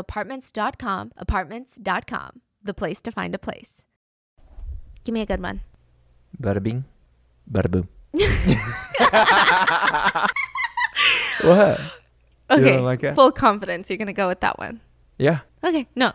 apartments.com, apartments.com, the place to find a place. Give me a good one. Bada bing, bada boom. what? Okay. don't like? Full confidence. You're going to go with that one. Yeah. Okay. No.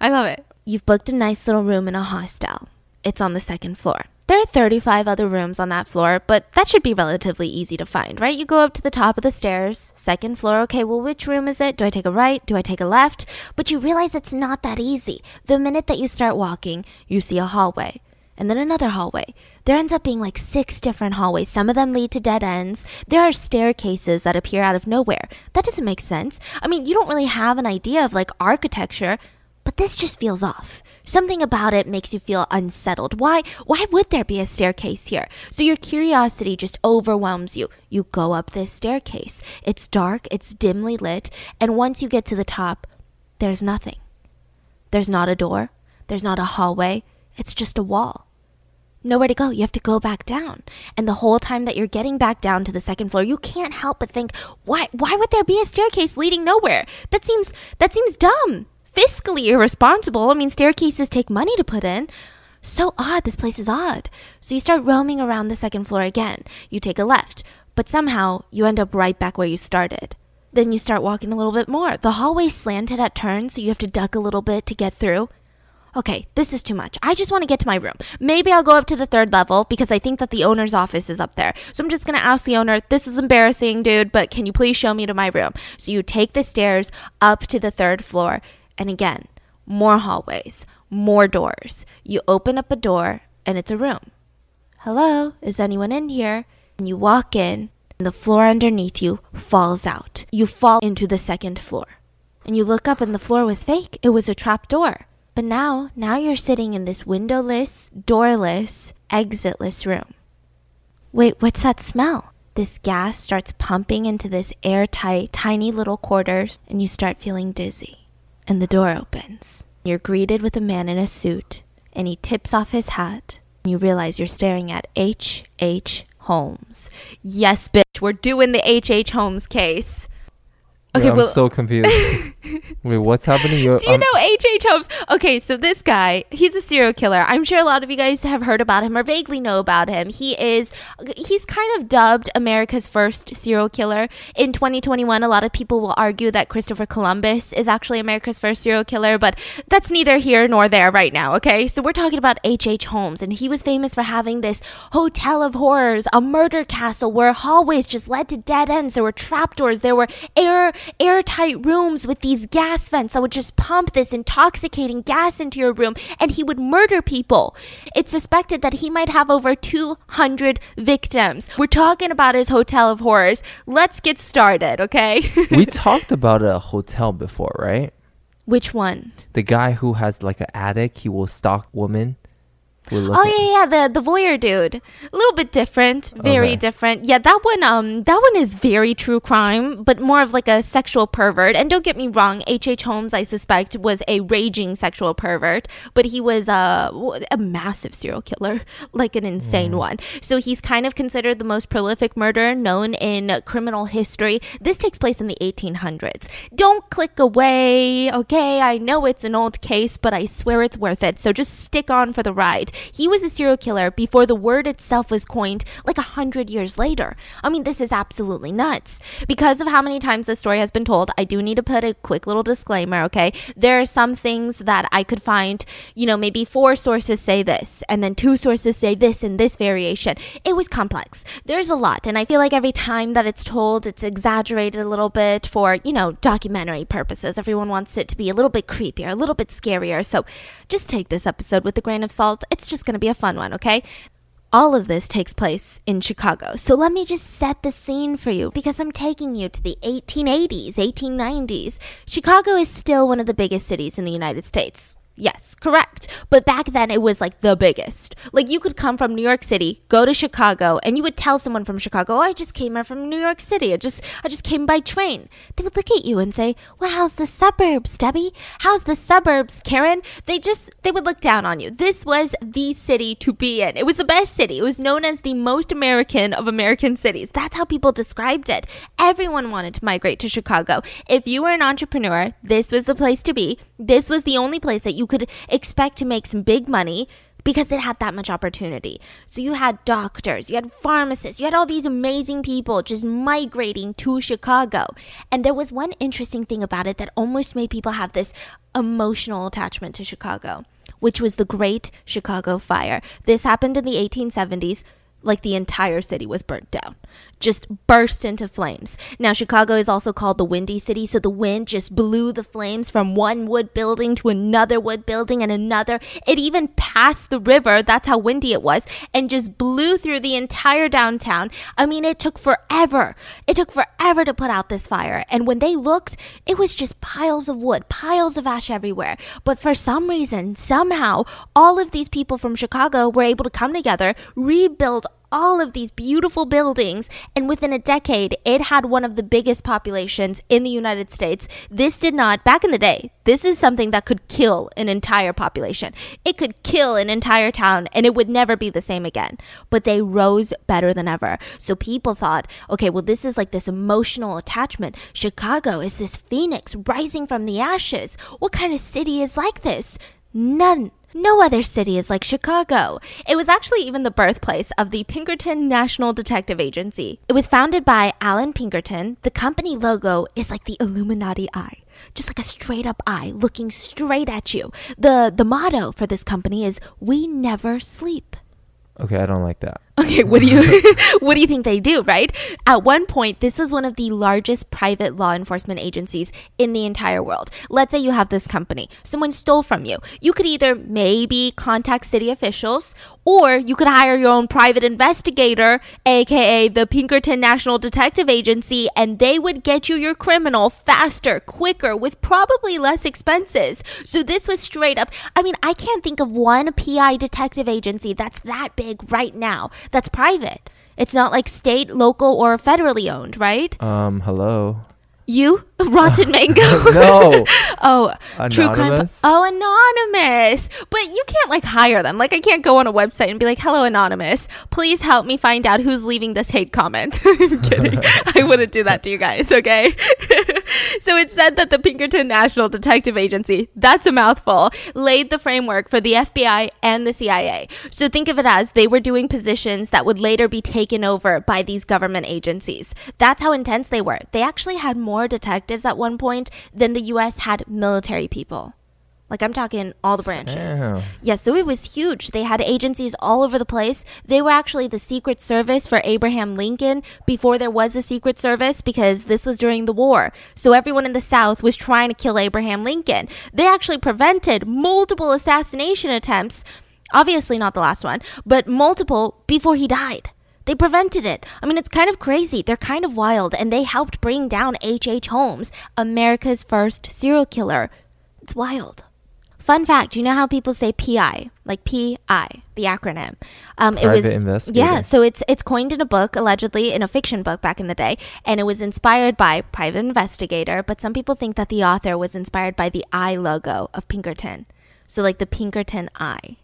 I love it. You've booked a nice little room in a hostel. It's on the second floor. There are 35 other rooms on that floor, but that should be relatively easy to find, right? You go up to the top of the stairs, second floor. Okay, well, which room is it? Do I take a right? Do I take a left? But you realize it's not that easy. The minute that you start walking, you see a hallway and then another hallway. There ends up being like six different hallways. Some of them lead to dead ends. There are staircases that appear out of nowhere. That doesn't make sense. I mean, you don't really have an idea of like architecture, but this just feels off. Something about it makes you feel unsettled. Why why would there be a staircase here? So your curiosity just overwhelms you. You go up this staircase. It's dark, it's dimly lit, and once you get to the top, there's nothing. There's not a door, there's not a hallway, it's just a wall nowhere to go. You have to go back down. And the whole time that you're getting back down to the second floor, you can't help but think, why why would there be a staircase leading nowhere? That seems that seems dumb. Fiscally irresponsible. I mean, staircases take money to put in. So odd, this place is odd. So you start roaming around the second floor again. You take a left, but somehow you end up right back where you started. Then you start walking a little bit more. The hallway slanted at turns, so you have to duck a little bit to get through. Okay, this is too much. I just want to get to my room. Maybe I'll go up to the third level because I think that the owner's office is up there. So I'm just going to ask the owner, this is embarrassing, dude, but can you please show me to my room? So you take the stairs up to the third floor. And again, more hallways, more doors. You open up a door and it's a room. Hello, is anyone in here? And you walk in and the floor underneath you falls out. You fall into the second floor. And you look up and the floor was fake. It was a trap door. But now, now you're sitting in this windowless, doorless, exitless room. Wait, what's that smell? This gas starts pumping into this airtight, tiny little quarters, and you start feeling dizzy. And the door opens. You're greeted with a man in a suit, and he tips off his hat, and you realize you're staring at H. H. Holmes. Yes, bitch, we're doing the H. H. Holmes case. Okay, I'm well- so confused. Wait, what's happening? You're, Do you um, know H.H. H. Holmes? Okay, so this guy, he's a serial killer. I'm sure a lot of you guys have heard about him or vaguely know about him. He is, he's kind of dubbed America's first serial killer. In 2021, a lot of people will argue that Christopher Columbus is actually America's first serial killer, but that's neither here nor there right now, okay? So we're talking about H.H. H. Holmes, and he was famous for having this hotel of horrors, a murder castle where hallways just led to dead ends. There were trapdoors, there were air airtight rooms with these gas vents that would just pump this intoxicating gas into your room and he would murder people. It's suspected that he might have over 200 victims. We're talking about his hotel of horrors. Let's get started, okay? we talked about a hotel before, right? Which one? The guy who has like an attic, he will stalk women. Oh yeah, yeah, the the voyeur dude. A little bit different, very Okay. different. Yeah, that one um that one is very true crime, but more of like a sexual pervert. And don't get me wrong, H. H. Holmes I suspect was a raging sexual pervert, but he was a a massive serial killer, like an insane Mm. one. So he's kind of considered the most prolific murderer known in criminal history. This takes place in the 1800s. Don't click away, okay? I know it's an old case, but I swear it's worth it. So just stick on for the ride. He was a serial killer before the word itself was coined like a hundred years later. I mean, this is absolutely nuts. Because of how many times this story has been told, I do need to put a quick little disclaimer, okay? There are some things that I could find, you know, maybe four sources say this, and then two sources say this and this variation. It was complex. There's a lot, and I feel like every time that it's told, it's exaggerated a little bit for, you know, documentary purposes. Everyone wants it to be a little bit creepier, a little bit scarier. So just take this episode with a grain of salt. It's just going to be a fun one, okay? All of this takes place in Chicago. So let me just set the scene for you because I'm taking you to the 1880s, 1890s. Chicago is still one of the biggest cities in the United States. Yes, correct. But back then it was like the biggest. Like you could come from New York City, go to Chicago, and you would tell someone from Chicago, "Oh, I just came here from New York City. I just I just came by train." They would look at you and say, "Well, how's the suburbs, Debbie? How's the suburbs, Karen?" They just they would look down on you. This was the city to be in. It was the best city. It was known as the most American of American cities. That's how people described it. Everyone wanted to migrate to Chicago. If you were an entrepreneur, this was the place to be. This was the only place that you could expect to make some big money because it had that much opportunity. So you had doctors, you had pharmacists, you had all these amazing people just migrating to Chicago. And there was one interesting thing about it that almost made people have this emotional attachment to Chicago, which was the Great Chicago Fire. This happened in the 1870s like the entire city was burnt down, just burst into flames. Now, Chicago is also called the Windy City, so the wind just blew the flames from one wood building to another wood building and another. It even passed the river, that's how windy it was, and just blew through the entire downtown. I mean, it took forever. It took forever to put out this fire. And when they looked, it was just piles of wood, piles of ash everywhere. But for some reason, somehow, all of these people from Chicago were able to come together, rebuild all of these beautiful buildings, and within a decade, it had one of the biggest populations in the United States. This did not, back in the day, this is something that could kill an entire population. It could kill an entire town, and it would never be the same again. But they rose better than ever. So people thought, okay, well, this is like this emotional attachment. Chicago is this phoenix rising from the ashes. What kind of city is like this? None. No other city is like Chicago. It was actually even the birthplace of the Pinkerton National Detective Agency. It was founded by Allan Pinkerton. The company logo is like the Illuminati eye. Just like a straight up eye looking straight at you. The the motto for this company is we never sleep. Okay, I don't like that. Okay, what do you what do you think they do, right? At one point, this was one of the largest private law enforcement agencies in the entire world. Let's say you have this company. Someone stole from you. You could either maybe contact city officials or you could hire your own private investigator, aka the Pinkerton National Detective Agency, and they would get you your criminal faster, quicker, with probably less expenses. So this was straight up. I mean, I can't think of one PI detective agency that's that big right now that's private. It's not like state, local, or federally owned, right? Um, hello. You rotten mango? no. oh, true crime. Oh, anonymous. But you can't like hire them. Like I can't go on a website and be like, "Hello, anonymous. Please help me find out who's leaving this hate comment." I'm kidding. I wouldn't do that to you guys. Okay. So it said that the Pinkerton National Detective Agency, that's a mouthful, laid the framework for the FBI and the CIA. So think of it as they were doing positions that would later be taken over by these government agencies. That's how intense they were. They actually had more detectives at one point than the US had military people. Like I'm talking all the branches. Damn. Yeah, so it was huge. They had agencies all over the place. They were actually the Secret Service for Abraham Lincoln before there was a Secret Service because this was during the war. So everyone in the South was trying to kill Abraham Lincoln. They actually prevented multiple assassination attempts. Obviously, not the last one, but multiple before he died. They prevented it. I mean, it's kind of crazy. They're kind of wild, and they helped bring down H.H. H. Holmes, America's first serial killer. It's wild. Fun fact, you know how people say PI, like PI, the acronym. Um, Private it was investigator. yeah. So it's it's coined in a book, allegedly in a fiction book back in the day, and it was inspired by private investigator. But some people think that the author was inspired by the eye logo of Pinkerton, so like the Pinkerton eye.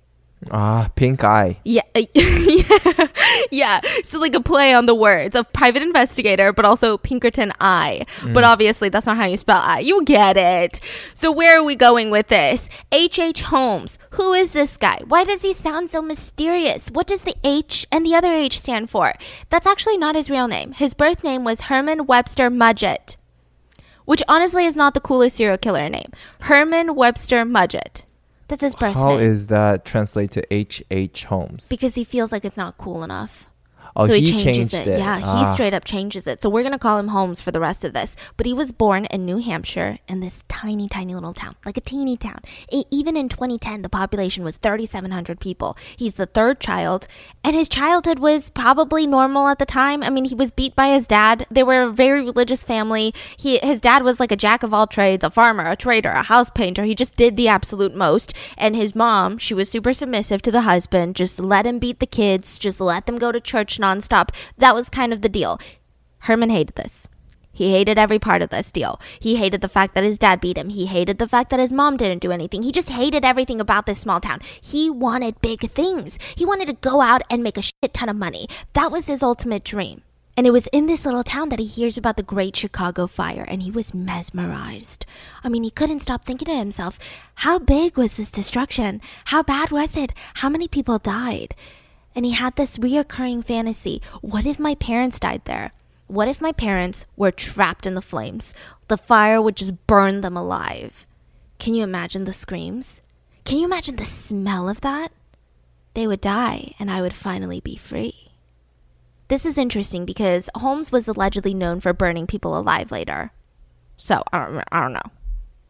Ah, pink eye. Yeah, yeah, yeah. So like a play on the words of private investigator, but also Pinkerton eye. But obviously that's not how you spell eye. You get it. So where are we going with this? H. H. Holmes. Who is this guy? Why does he sound so mysterious? What does the H and the other H stand for? That's actually not his real name. His birth name was Herman Webster Mudgett, which honestly is not the coolest serial killer name. Herman Webster Mudgett. That's his birth How name. is that translate to H H Holmes? because he feels like it's not cool enough. Oh, so he, he changes changed it. it. Yeah, he Ah. straight up changes it. So we're gonna call him Holmes for the rest of this. But he was born in New Hampshire in this tiny, tiny little town, like a teeny town. Even in 2010, the population was 3,700 people. He's the third child, and his childhood was probably normal at the time. I mean, he was beat by his dad. They were a very religious family. He, his dad was like a jack of all trades, a farmer, a trader, a house painter. He just did the absolute most. And his mom, she was super submissive to the husband. Just let him beat the kids. Just let them go to church nonstop. That was kind of the deal. Herman hated this. He hated every part of this deal. He hated the fact that his dad beat him. He hated the fact that his mom didn't do anything. He just hated everything about this small town. He wanted big things. He wanted to go out and make a shit ton of money. That was his ultimate dream. And it was in this little town that he hears about the Great Chicago Fire, and he was mesmerized. I mean, he couldn't stop thinking to himself, how big was this destruction? How bad was it? How many people died? And he had this reoccurring fantasy what if my parents died there? What if my parents were trapped in the flames? The fire would just burn them alive. Can you imagine the screams? Can you imagine the smell of that? They would die, and I would finally be free. This is interesting because Holmes was allegedly known for burning people alive later. So, I don't, I don't know.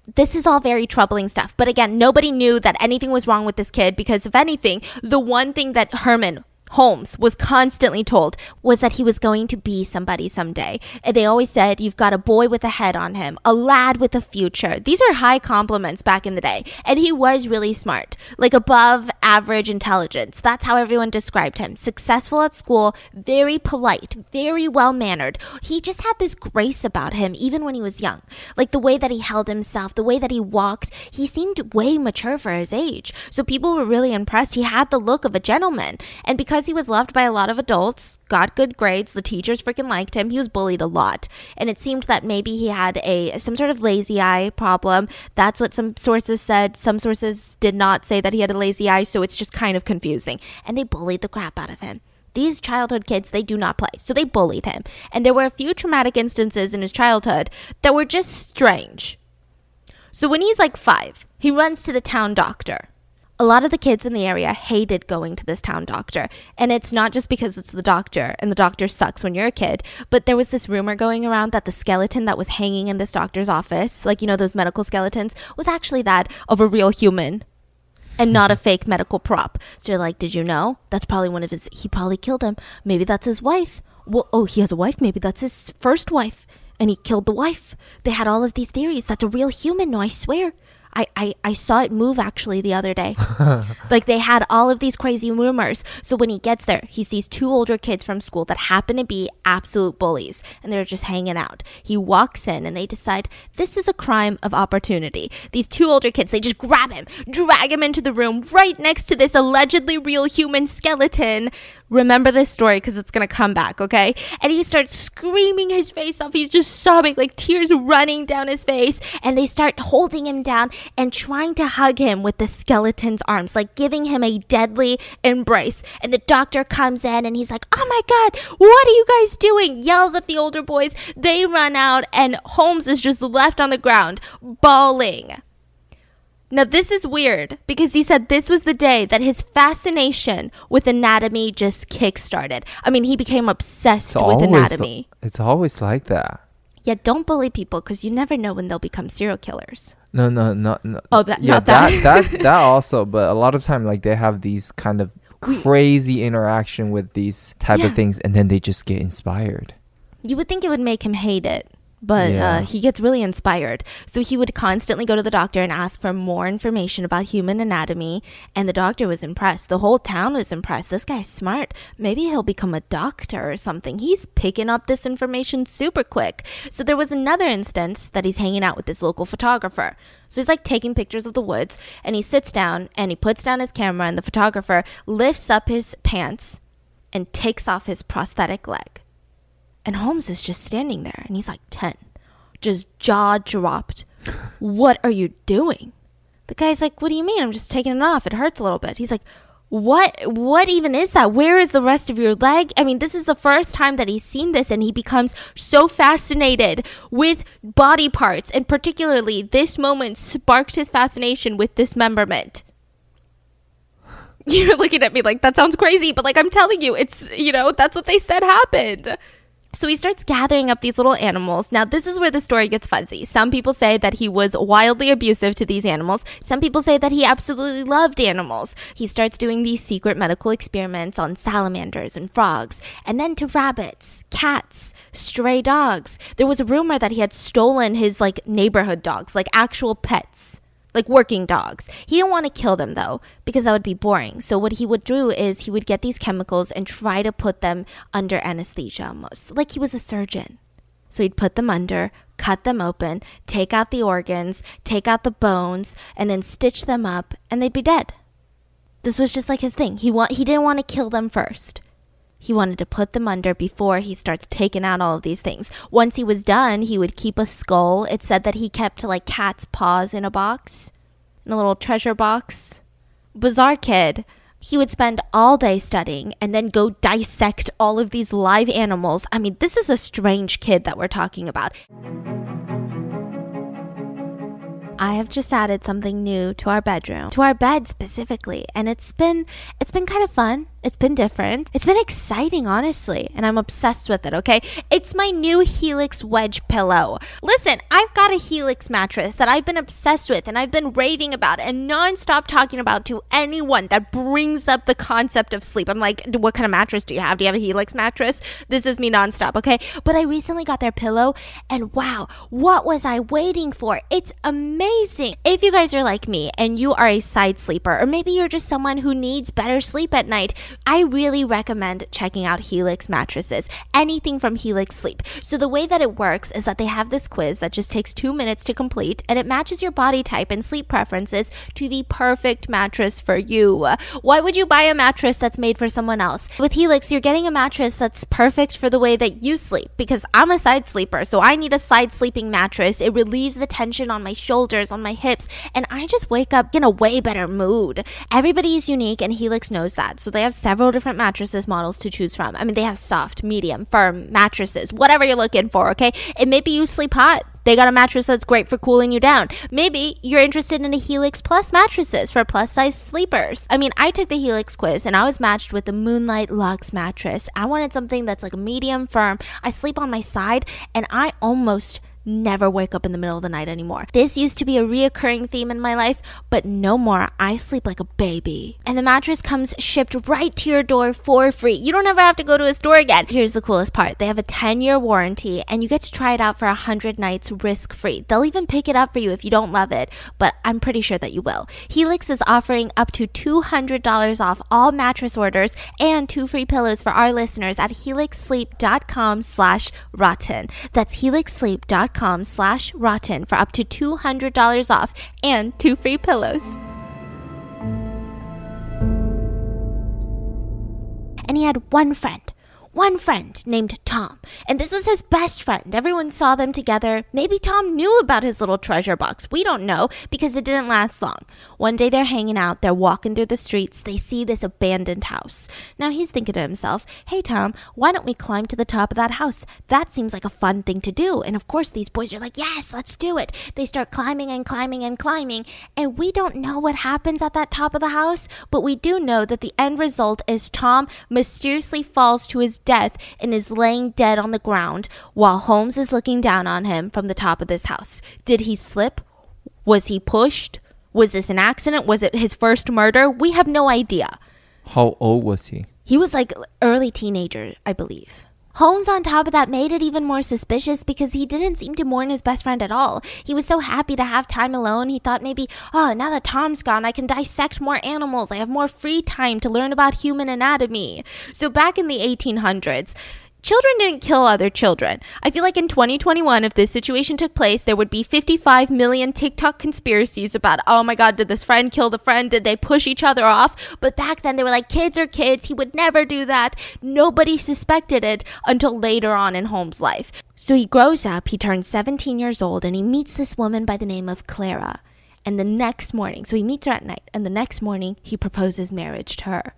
This is all very troubling stuff. But again, nobody knew that anything was wrong with this kid because, if anything, the one thing that Herman Holmes was constantly told was that he was going to be somebody someday. And they always said, You've got a boy with a head on him, a lad with a future. These are high compliments back in the day. And he was really smart, like above average intelligence. That's how everyone described him. Successful at school, very polite, very well mannered. He just had this grace about him, even when he was young. Like the way that he held himself, the way that he walked, he seemed way mature for his age. So people were really impressed. He had the look of a gentleman. And because he was loved by a lot of adults, got good grades, the teachers freaking liked him, he was bullied a lot. And it seemed that maybe he had a some sort of lazy eye problem. That's what some sources said. Some sources did not say that he had a lazy eye, so it's just kind of confusing. And they bullied the crap out of him. These childhood kids, they do not play. So they bullied him. And there were a few traumatic instances in his childhood that were just strange. So when he's like five, he runs to the town doctor. A lot of the kids in the area hated going to this town doctor. And it's not just because it's the doctor, and the doctor sucks when you're a kid, but there was this rumor going around that the skeleton that was hanging in this doctor's office, like, you know, those medical skeletons, was actually that of a real human and not a fake medical prop. So you're like, did you know? That's probably one of his, he probably killed him. Maybe that's his wife. Well, oh, he has a wife. Maybe that's his first wife. And he killed the wife. They had all of these theories. That's a real human. No, I swear. I, I, I saw it move actually the other day. like they had all of these crazy rumors. So when he gets there, he sees two older kids from school that happen to be absolute bullies and they're just hanging out. He walks in and they decide this is a crime of opportunity. These two older kids, they just grab him, drag him into the room right next to this allegedly real human skeleton. Remember this story because it's going to come back, okay? And he starts screaming his face off. He's just sobbing, like tears running down his face. And they start holding him down and trying to hug him with the skeleton's arms, like giving him a deadly embrace. And the doctor comes in and he's like, Oh my God, what are you guys doing? Yells at the older boys. They run out, and Holmes is just left on the ground, bawling. Now, this is weird because he said this was the day that his fascination with anatomy just kick-started. I mean, he became obsessed It's with anatomy. it's always like that. Yeah, don't bully people because you never know when they'll become serial killers. No, no, no, no. Oh, that- yeah, not that. that, that, that also. But a lot of time, like they have these kind of We- crazy interaction with these type Yeah. of things, and then they just get inspired. You would think it would make him hate it, but Yeah. uh, he gets really inspired. So he would constantly go to the doctor and ask for more information about human anatomy. And the doctor was impressed. The whole town was impressed. This guy's smart. Maybe he'll become a doctor or something. He's picking up this information super quick. So there was another instance that he's hanging out with this local photographer. So he's like taking pictures of the woods and he sits down and he puts down his camera and the photographer lifts up his pants and takes off his prosthetic leg. And Holmes is just standing there and he's like 10, just jaw dropped. what are you doing? The guy's like, What do you mean? I'm just taking it off. It hurts a little bit. He's like, what what even is that where is the rest of your leg i mean this is the first time that he's seen this and he becomes so fascinated with body parts and particularly this moment sparked his fascination with dismemberment you're looking at me like that sounds crazy but like i'm telling you it's you know that's what they said happened so he starts gathering up these little animals. Now, this is where the story gets fuzzy. Some people say that he was wildly abusive to these animals. Some people say that he absolutely loved animals. He starts doing these secret medical experiments on salamanders and frogs, and then to rabbits, cats, stray dogs. There was a rumor that he had stolen his like neighborhood dogs, like actual pets like working dogs. He didn't want to kill them though, because that would be boring. So what he would do is he would get these chemicals and try to put them under anesthesia almost, like he was a surgeon. So he'd put them under, cut them open, take out the organs, take out the bones, and then stitch them up, and they'd be dead. This was just like his thing. He want he didn't want to kill them first. He wanted to put them under before he starts taking out all of these things. Once he was done, he would keep a skull. It said that he kept like cat's paws in a box, in a little treasure box. Bizarre kid. He would spend all day studying and then go dissect all of these live animals. I mean, this is a strange kid that we're talking about. I have just added something new to our bedroom, to our bed specifically, and it's been it's been kind of fun. It's been different. It's been exciting, honestly, and I'm obsessed with it, okay? It's my new Helix wedge pillow. Listen, I've got a Helix mattress that I've been obsessed with and I've been raving about and nonstop talking about to anyone that brings up the concept of sleep. I'm like, what kind of mattress do you have? Do you have a Helix mattress? This is me nonstop, okay? But I recently got their pillow and wow, what was I waiting for? It's amazing. If you guys are like me and you are a side sleeper, or maybe you're just someone who needs better sleep at night, I really recommend checking out Helix mattresses. Anything from Helix Sleep. So the way that it works is that they have this quiz that just takes two minutes to complete and it matches your body type and sleep preferences to the perfect mattress for you. Why would you buy a mattress that's made for someone else? With Helix, you're getting a mattress that's perfect for the way that you sleep because I'm a side sleeper, so I need a side sleeping mattress. It relieves the tension on my shoulders, on my hips, and I just wake up in a way better mood. Everybody is unique and Helix knows that. So they have several different mattresses models to choose from. I mean, they have soft, medium, firm mattresses, whatever you're looking for, okay? And maybe you sleep hot. They got a mattress that's great for cooling you down. Maybe you're interested in a Helix Plus mattresses for plus size sleepers. I mean, I took the Helix quiz and I was matched with the Moonlight Luxe mattress. I wanted something that's like medium firm. I sleep on my side and I almost never wake up in the middle of the night anymore. This used to be a reoccurring theme in my life, but no more. I sleep like a baby. And the mattress comes shipped right to your door for free. You don't ever have to go to a store again. Here's the coolest part they have a 10 year warranty, and you get to try it out for 100 nights risk free. They'll even pick it up for you if you don't love it, but I'm pretty sure that you will. Helix is offering up to $200 off all mattress orders and two free pillows for our listeners at helixsleep.com slash rotten. That's helixsleep.com slash rotten for up to $200 off and two free pillows. And he had one friend. One friend named Tom, and this was his best friend. Everyone saw them together. Maybe Tom knew about his little treasure box. We don't know because it didn't last long. One day they're hanging out, they're walking through the streets, they see this abandoned house. Now he's thinking to himself, Hey Tom, why don't we climb to the top of that house? That seems like a fun thing to do. And of course, these boys are like, Yes, let's do it. They start climbing and climbing and climbing, and we don't know what happens at that top of the house, but we do know that the end result is Tom mysteriously falls to his death and is laying dead on the ground while Holmes is looking down on him from the top of this house. Did he slip? Was he pushed? Was this an accident? Was it his first murder? We have no idea. How old was he? He was like early teenager, I believe. Holmes, on top of that, made it even more suspicious because he didn't seem to mourn his best friend at all. He was so happy to have time alone, he thought maybe, oh, now that Tom's gone, I can dissect more animals. I have more free time to learn about human anatomy. So back in the 1800s, children didn't kill other children. I feel like in 2021, if this situation took place, there would be 55 million TikTok conspiracies about, oh my God, did this friend kill the friend? Did they push each other off? But back then, they were like, kids are kids. He would never do that. Nobody suspected it until later on in Holmes' life. So he grows up, he turns 17 years old, and he meets this woman by the name of Clara. And the next morning, so he meets her at night, and the next morning, he proposes marriage to her.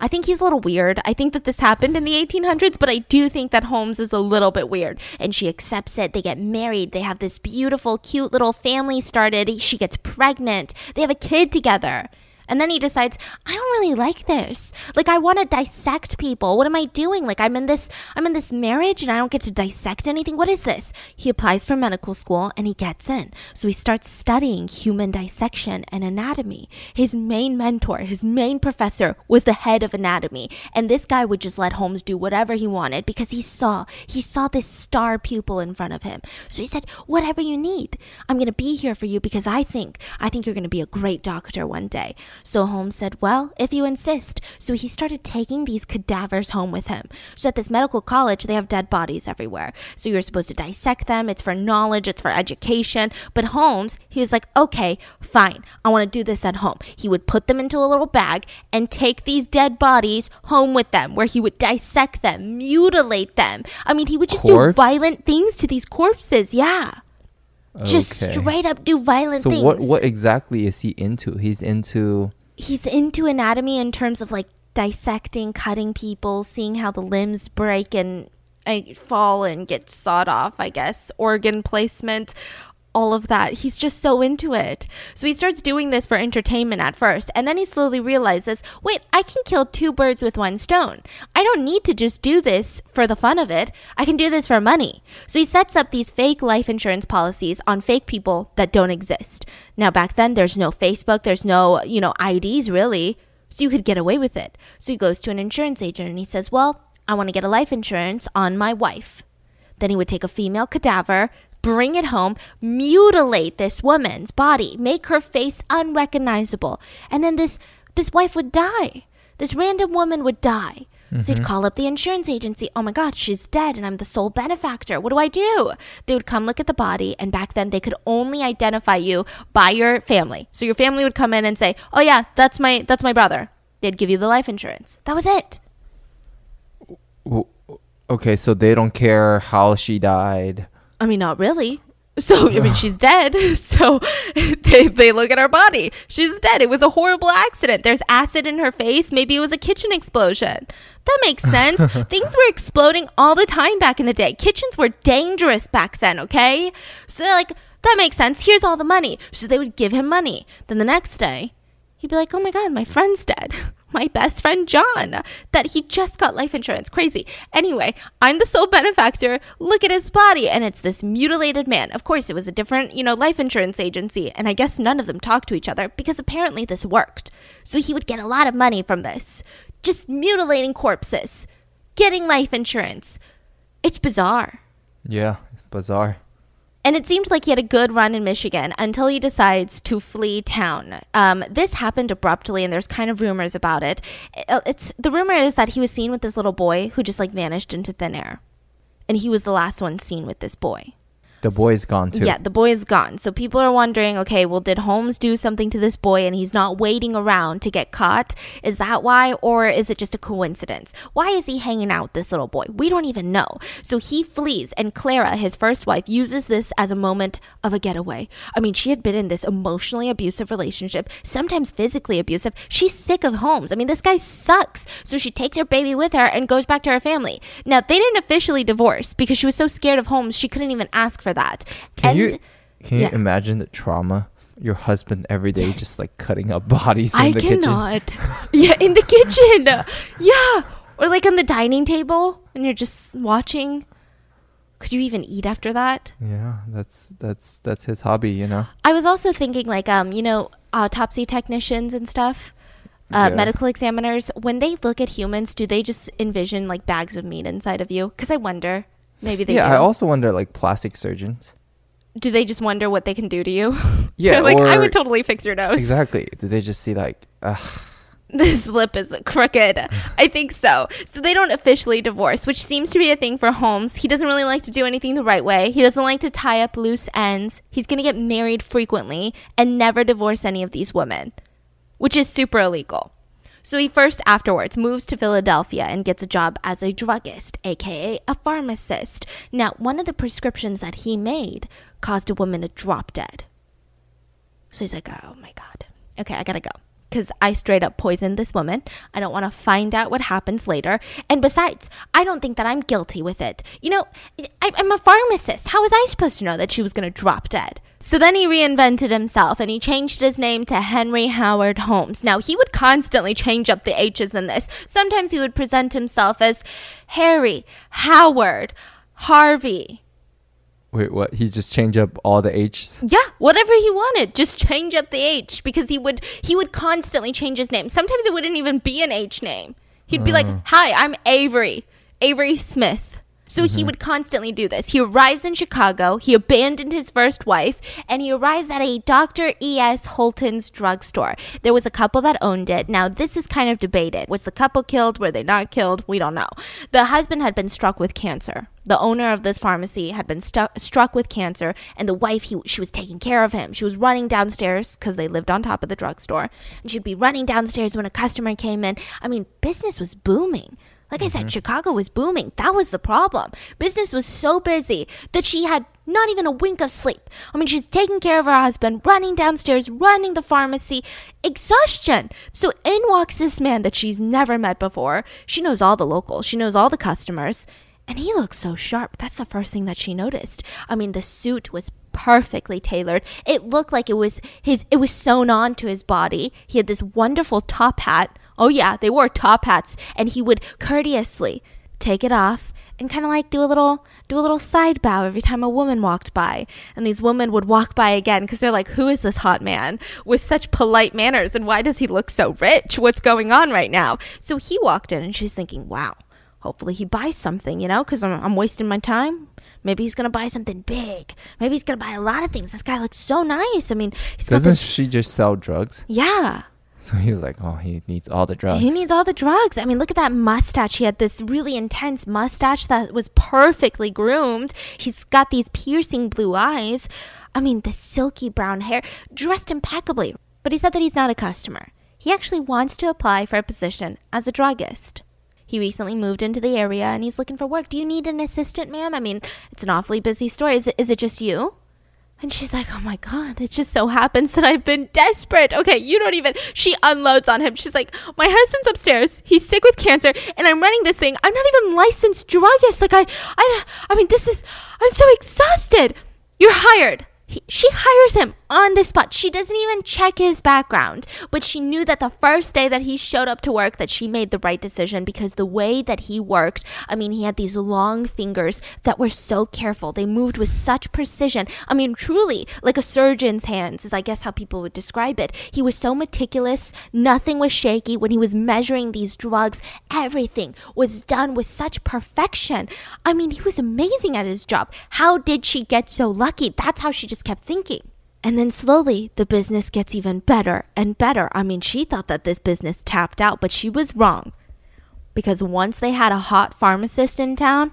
I think he's a little weird. I think that this happened in the 1800s, but I do think that Holmes is a little bit weird. And she accepts it. They get married. They have this beautiful, cute little family started. She gets pregnant. They have a kid together. And then he decides, I don't really like this. Like I want to dissect people. What am I doing? Like I'm in this I'm in this marriage and I don't get to dissect anything. What is this? He applies for medical school and he gets in. So he starts studying human dissection and anatomy. His main mentor, his main professor was the head of anatomy. And this guy would just let Holmes do whatever he wanted because he saw he saw this star pupil in front of him. So he said, "Whatever you need. I'm going to be here for you because I think I think you're going to be a great doctor one day." So Holmes said, Well, if you insist. So he started taking these cadavers home with him. So at this medical college, they have dead bodies everywhere. So you're supposed to dissect them. It's for knowledge, it's for education. But Holmes, he was like, Okay, fine. I want to do this at home. He would put them into a little bag and take these dead bodies home with them, where he would dissect them, mutilate them. I mean, he would just Corpse? do violent things to these corpses. Yeah. Just okay. straight up do violent so things. what what exactly is he into? He's into he's into anatomy in terms of like dissecting, cutting people, seeing how the limbs break and uh, fall and get sawed off, I guess, organ placement, all of that. He's just so into it. So he starts doing this for entertainment at first, and then he slowly realizes wait, I can kill two birds with one stone. I don't need to just do this for the fun of it. I can do this for money. So he sets up these fake life insurance policies on fake people that don't exist. Now, back then, there's no Facebook, there's no, you know, IDs really. So you could get away with it. So he goes to an insurance agent and he says, Well, I want to get a life insurance on my wife. Then he would take a female cadaver, bring it home, mutilate this woman's body, make her face unrecognizable, and then this this wife would die. This random woman would die. Mm-hmm. So you'd call up the insurance agency. Oh my God, she's dead, and I'm the sole benefactor. What do I do? They would come look at the body, and back then they could only identify you by your family. So your family would come in and say, "Oh yeah, that's my that's my brother." They'd give you the life insurance. That was it. Okay, so they don't care how she died I mean, not really. So, I mean, she's dead. So they, they look at her body. She's dead. It was a horrible accident. There's acid in her face. Maybe it was a kitchen explosion. That makes sense. Things were exploding all the time back in the day. Kitchens were dangerous back then, okay? So, like, that makes sense. Here's all the money. So they would give him money. Then the next day, he'd be like, oh my God, my friend's dead. my best friend John that he just got life insurance. Crazy. Anyway, I'm the sole benefactor. Look at his body. And it's this mutilated man. Of course, it was a different, you know, life insurance agency. And I guess none of them talked to each other because apparently this worked. So he would get a lot of money from this. Just mutilating corpses, getting life insurance. It's bizarre. Yeah, it's bizarre. And it seemed like he had a good run in Michigan until he decides to flee town. Um, this happened abruptly, and there's kind of rumors about it. Uh, it's the rumor is that he was seen with this little boy who just like vanished into thin air, and he was the last one seen with this boy. The boy's gone too. Yeah, the boy is gone. So people are wondering, okay, well, did Holmes do something to this boy and he's not waiting around to get caught? Is that why? Or is it just a coincidence? Why is he hanging out with this little boy? We don't even know. So he flees, and Clara, his first wife, uses this as a moment of a getaway. I mean, she had been in this emotionally abusive relationship, sometimes physically abusive. She's sick of Holmes. I mean, this guy sucks. So she takes her baby with her and goes back to her family. Now, they didn't officially divorce because she was so scared of Holmes, she couldn't even ask for that. Can and, you can you imagine the trauma? Your husband every day yes. just like cutting up bodies in I the cannot. kitchen. yeah, in the kitchen. Yeah. Or like on the dining table and you're just watching. Could you even eat after that? Yeah, that's that's that's his hobby, you know. I was also thinking like um, you know, autopsy technicians and stuff uh, yeah. medical examiners, when they look at humans, do they just envision like bags of meat inside of you? Because I wonder. Maybe they. Yeah, do. I also wonder like plastic surgeons. Do they just wonder what they can do to you? Yeah, like I would totally fix your nose. Exactly. Do they just see like, ugh. This lip is crooked. I think so. So they don't officially divorce, which seems to be a thing for Holmes. He doesn't really like to do anything the right way. He doesn't like to tie up loose ends. He's going to get married frequently and never divorce any of these women, which is super illegal. So he first afterwards moves to Philadelphia and gets a job as a druggist, aka a pharmacist. Now, one of the prescriptions that he made caused a woman to drop dead. So he's like, oh my God. Okay, I gotta go because I straight up poisoned this woman. I don't want to find out what happens later. And besides, I don't think that I'm guilty with it. You know, I, am a pharmacist. How was I supposed to know that she was going to drop dead? So then he reinvented himself and he changed his name to Henry Howard Holmes. Now, he would constantly change up the H's in this. Sometimes he would present himself as Harry, Howard, Harvey. Wait, what? He just change up all the H's? Yeah, whatever he wanted. Just change up the H because he would he would constantly change his name. Sometimes it wouldn't even be an H name. He'd be like, uh. "Hi, I'm Avery. Avery Smith." So mm-hmm. he would constantly do this. He arrives in Chicago, he abandoned his first wife, and he arrives at a Dr. E.S. Holton's drugstore. There was a couple that owned it. Now, this is kind of debated. Was the couple killed? Were they not killed? We don't know. The husband had been struck with cancer. The owner of this pharmacy had been stu- struck with cancer, and the wife, he, she was taking care of him. She was running downstairs because they lived on top of the drugstore, and she'd be running downstairs when a customer came in. I mean, business was booming. Like I said, mm-hmm. Chicago was booming. That was the problem. Business was so busy that she had not even a wink of sleep. I mean, she's taking care of her husband, running downstairs, running the pharmacy, exhaustion. So in walks this man that she's never met before. She knows all the locals, she knows all the customers, and he looks so sharp. That's the first thing that she noticed. I mean, the suit was perfectly tailored. It looked like it was his it was sewn on to his body. He had this wonderful top hat Oh, yeah, they wore top hats, and he would courteously take it off and kind of like do a little do a little side bow every time a woman walked by and these women would walk by again because they're like who is this hot man with such polite manners and why does he look so rich what's going on right now so he walked in and she's thinking wow hopefully he buys something you know because I'm, I'm wasting my time Maybe he's gonna buy something big. Maybe he's gonna buy a lot of things. This guy looks so nice. I mean, he's doesn't this... she just sell drugs? Yeah, so he was like, "Oh, he needs all the drugs." He needs all the drugs. I mean, look at that mustache. He had this really intense mustache that was perfectly groomed. He's got these piercing blue eyes. I mean, the silky brown hair, dressed impeccably. But he said that he's not a customer. He actually wants to apply for a position as a druggist. He recently moved into the area and he's looking for work. Do you need an assistant, ma'am? I mean, it's an awfully busy store. Is it, is it just you? And she's like, oh my God, it just so happens that I've been desperate. Okay, you don't even. She unloads on him. She's like, my husband's upstairs. He's sick with cancer, and I'm running this thing. I'm not even licensed druggist. Like, I, I, I mean, this is, I'm so exhausted. You're hired. He, she hires him on the spot. She doesn't even check his background, but she knew that the first day that he showed up to work that she made the right decision because the way that he worked, I mean, he had these long fingers that were so careful. They moved with such precision. I mean, truly like a surgeon's hands is I guess how people would describe it. He was so meticulous, nothing was shaky when he was measuring these drugs. Everything was done with such perfection. I mean, he was amazing at his job. How did she get so lucky? That's how she just kept thinking. And then slowly the business gets even better and better. I mean, she thought that this business tapped out, but she was wrong. Because once they had a hot pharmacist in town,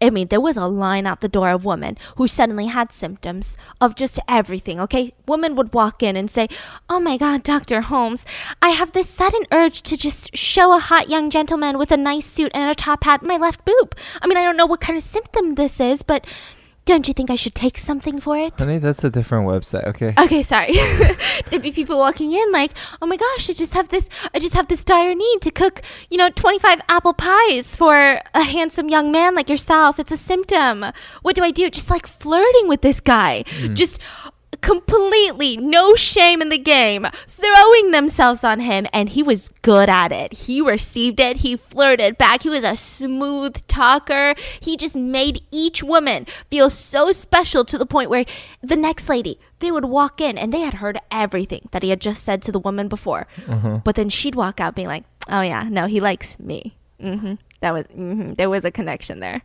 I mean, there was a line out the door of women who suddenly had symptoms of just everything, okay? Women would walk in and say, Oh my God, Dr. Holmes, I have this sudden urge to just show a hot young gentleman with a nice suit and a top hat my left boob. I mean, I don't know what kind of symptom this is, but don't you think I should take something for it? Honey, that's a different website. Okay. Okay, sorry. There'd be people walking in like, "Oh my gosh, I just have this I just have this dire need to cook, you know, 25 apple pies for a handsome young man like yourself. It's a symptom. What do I do?" Just like flirting with this guy. Mm. Just completely no shame in the game, throwing themselves on him, and he was good at it. He received it, he flirted back, he was a smooth talker. He just made each woman feel so special to the point where the next lady, they would walk in and they had heard everything that he had just said to the woman before. Mm-hmm. But then she'd walk out being like, oh, yeah, no, he likes me. Mm-hmm. That was, mm-hmm. there was a connection there.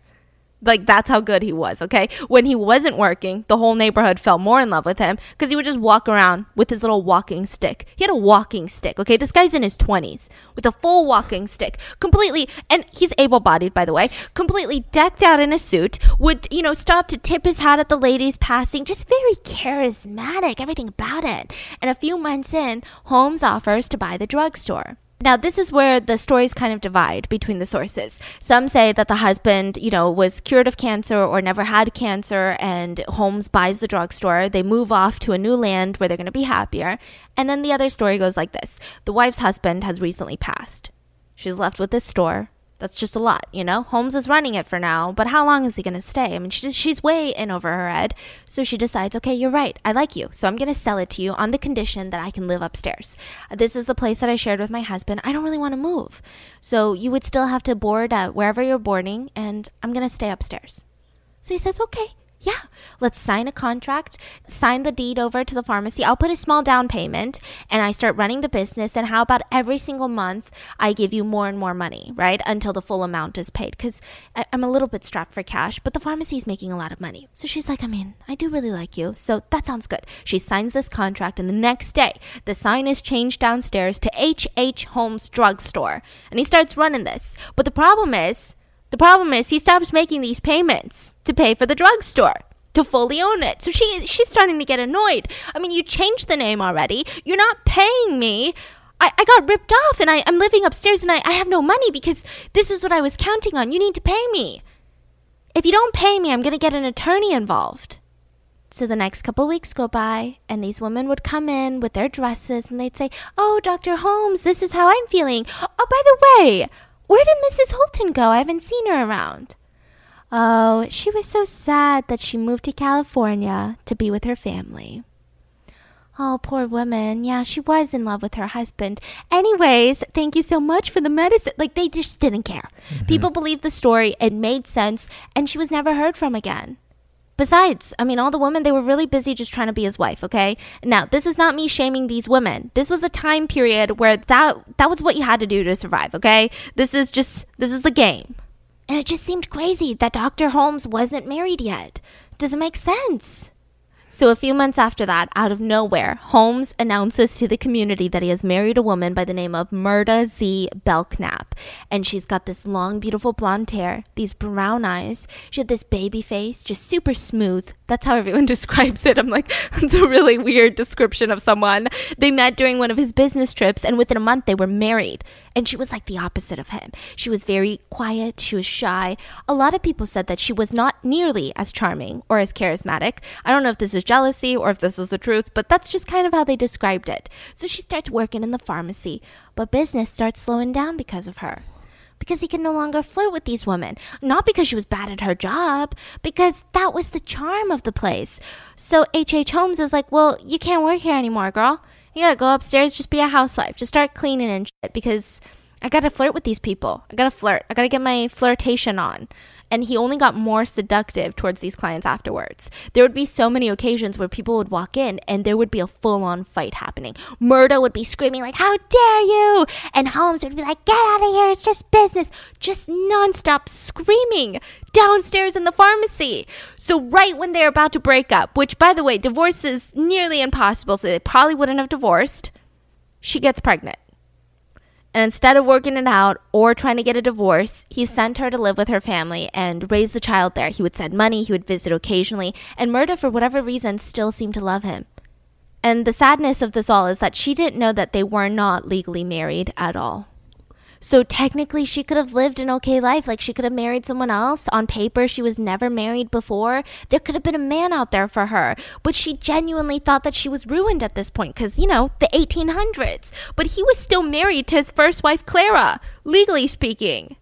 Like that's how good he was, okay? When he wasn't working, the whole neighborhood fell more in love with him because he would just walk around with his little walking stick. He had a walking stick, okay? This guy's in his 20s with a full walking stick, completely, and he's able bodied, by the way, completely decked out in a suit, would, you know, stop to tip his hat at the ladies passing, just very charismatic, everything about it. And a few months in, Holmes offers to buy the drugstore. Now, this is where the stories kind of divide between the sources. Some say that the husband, you know, was cured of cancer or never had cancer, and Holmes buys the drugstore. They move off to a new land where they're going to be happier. And then the other story goes like this The wife's husband has recently passed. She's left with this store that's just a lot, you know? Holmes is running it for now, but how long is he going to stay? I mean, she's, she's way in over her head. So she decides, okay, you're right. I like you. So I'm going to sell it to you on the condition that I can live upstairs. This is the place that I shared with my husband. I don't really want to move. So you would still have to board wherever you're boarding, and I'm going to stay upstairs. So he says, okay yeah, let's sign a contract, sign the deed over to the pharmacy. I'll put a small down payment and I start running the business. And how about every single month I give you more and more money, right? Until the full amount is paid. Because I'm a little bit strapped for cash, but the pharmacy is making a lot of money. So she's like, I mean, I do really like you. So that sounds good. She signs this contract, and the next day, the sign is changed downstairs to H.H. Holmes Drugstore. And he starts running this. But the problem is, the problem is he stops making these payments to pay for the drugstore to fully own it. So she she's starting to get annoyed. I mean, you changed the name already. You're not paying me. I, I got ripped off and I, I'm living upstairs and I, I have no money because this is what I was counting on. You need to pay me. If you don't pay me, I'm going to get an attorney involved. So the next couple weeks go by, and these women would come in with their dresses and they'd say, Oh, Dr. Holmes, this is how I'm feeling. Oh, by the way, where did Mrs. Holton go? I haven't seen her around. Oh, she was so sad that she moved to California to be with her family. Oh, poor woman. Yeah, she was in love with her husband. Anyways, thank you so much for the medicine. Like, they just didn't care. Mm-hmm. People believed the story, it made sense, and she was never heard from again. Besides, I mean, all the women, they were really busy just trying to be his wife, okay? Now, this is not me shaming these women. This was a time period where that that was what you had to do to survive, okay? This is just this is the game. And it just seemed crazy that Dr. Holmes wasn't married yet. Does it make sense? So, a few months after that, out of nowhere, Holmes announces to the community that he has married a woman by the name of Myrta Z. Belknap. And she's got this long, beautiful blonde hair, these brown eyes. She had this baby face, just super smooth. That's how everyone describes it. I'm like, it's a really weird description of someone. They met during one of his business trips, and within a month, they were married. And she was like the opposite of him. She was very quiet, she was shy. A lot of people said that she was not nearly as charming or as charismatic. I don't know if this is jealousy or if this is the truth, but that's just kind of how they described it. So she starts working in the pharmacy, but business starts slowing down because of her because he can no longer flirt with these women. Not because she was bad at her job, because that was the charm of the place. So H.H. H. Holmes is like, well, you can't work here anymore, girl. You gotta go upstairs, just be a housewife, just start cleaning and shit because I gotta flirt with these people. I gotta flirt. I gotta get my flirtation on and he only got more seductive towards these clients afterwards. There would be so many occasions where people would walk in and there would be a full on fight happening. Myrta would be screaming, like, How dare you? And Holmes would be like, Get out of here, it's just business. Just nonstop screaming downstairs in the pharmacy. So, right when they're about to break up, which by the way, divorce is nearly impossible, so they probably wouldn't have divorced, she gets pregnant. And instead of working it out or trying to get a divorce, he sent her to live with her family and raise the child there. He would send money, he would visit occasionally, and Myrta, for whatever reason, still seemed to love him. And the sadness of this all is that she didn't know that they were not legally married at all. So technically, she could have lived an okay life. Like she could have married someone else. On paper, she was never married before. There could have been a man out there for her. But she genuinely thought that she was ruined at this point because, you know, the 1800s. But he was still married to his first wife, Clara, legally speaking.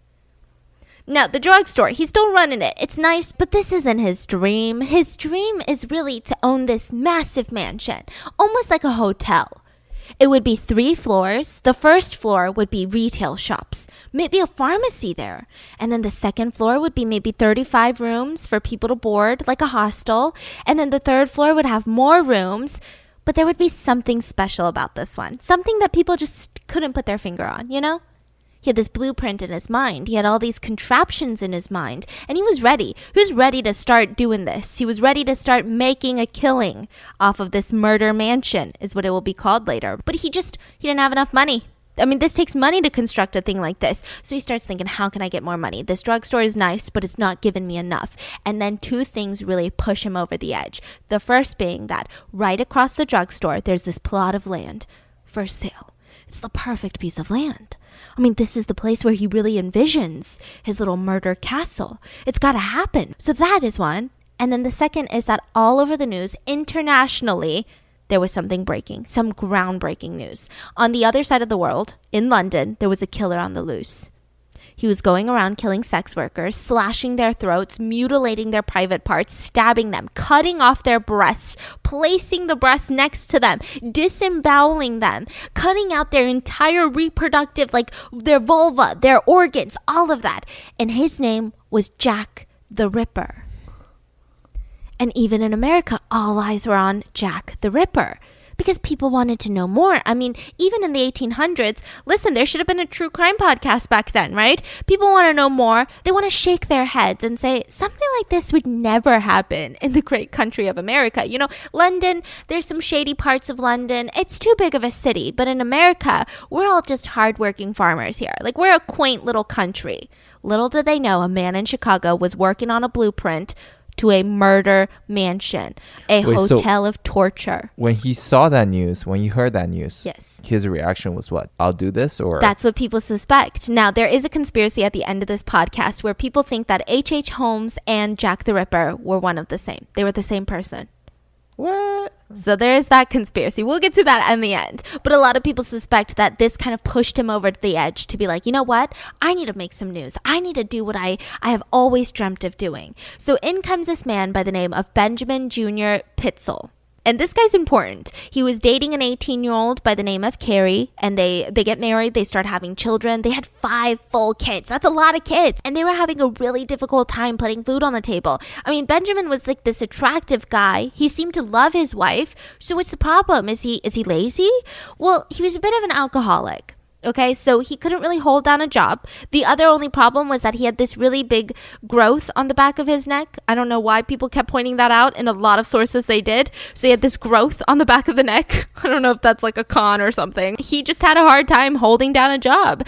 Now, the drugstore, he's still running it. It's nice, but this isn't his dream. His dream is really to own this massive mansion, almost like a hotel. It would be three floors. The first floor would be retail shops, maybe a pharmacy there. And then the second floor would be maybe 35 rooms for people to board, like a hostel. And then the third floor would have more rooms. But there would be something special about this one, something that people just couldn't put their finger on, you know? He had this blueprint in his mind. He had all these contraptions in his mind. And he was ready. Was ready to start doing this. He was ready to start making a killing off of this murder mansion, is what it will be called later. But he just, he didn't have enough money. I mean, this takes money to construct a thing like this. So he starts thinking, how can I get more money? This drugstore is nice, but it's not giving me enough. And then two things really push him over the edge. The first being that right across the drugstore, there's this plot of land for sale. It's the perfect piece of land. I mean, this is the place where he really envisions his little murder castle. It's got to happen. So that is one. And then the second is that all over the news, internationally, there was something breaking, some groundbreaking news. On the other side of the world, in London, there was a killer on the loose. He was going around killing sex workers, slashing their throats, mutilating their private parts, stabbing them, cutting off their breasts, placing the breasts next to them, disemboweling them, cutting out their entire reproductive, like their vulva, their organs, all of that. And his name was Jack the Ripper. And even in America, all eyes were on Jack the Ripper because people wanted to know more. I mean, even in the 1800s, listen, there should have been a true crime podcast back then, right? People want to know more. They want to shake their heads and say, something like this would never happen in the great country of America. You know, London, there's some shady parts of London. It's too big of a city. But in America, we're all just hardworking farmers here. Like, we're a quaint little country. Little did they know a man in Chicago was working on a blueprint to a murder mansion, a Wait, hotel so of torture. When he saw that news, when he heard that news, yes, his reaction was what? I'll do this, or that's what people suspect. Now there is a conspiracy at the end of this podcast where people think that H. H. Holmes and Jack the Ripper were one of the same. They were the same person. What? So there is that conspiracy. We'll get to that in the end. But a lot of people suspect that this kind of pushed him over to the edge to be like, you know what? I need to make some news. I need to do what I, I have always dreamt of doing. So in comes this man by the name of Benjamin Jr. Pitezel. And this guy's important. He was dating an 18 year old by the name of Carrie, and they, they get married, they start having children. They had five full kids. That's a lot of kids. And they were having a really difficult time putting food on the table. I mean, Benjamin was like this attractive guy. He seemed to love his wife. So what's the problem? Is he is he lazy? Well, he was a bit of an alcoholic. Okay, so he couldn't really hold down a job. The other only problem was that he had this really big growth on the back of his neck. I don't know why people kept pointing that out. In a lot of sources, they did. So he had this growth on the back of the neck. I don't know if that's like a con or something. He just had a hard time holding down a job.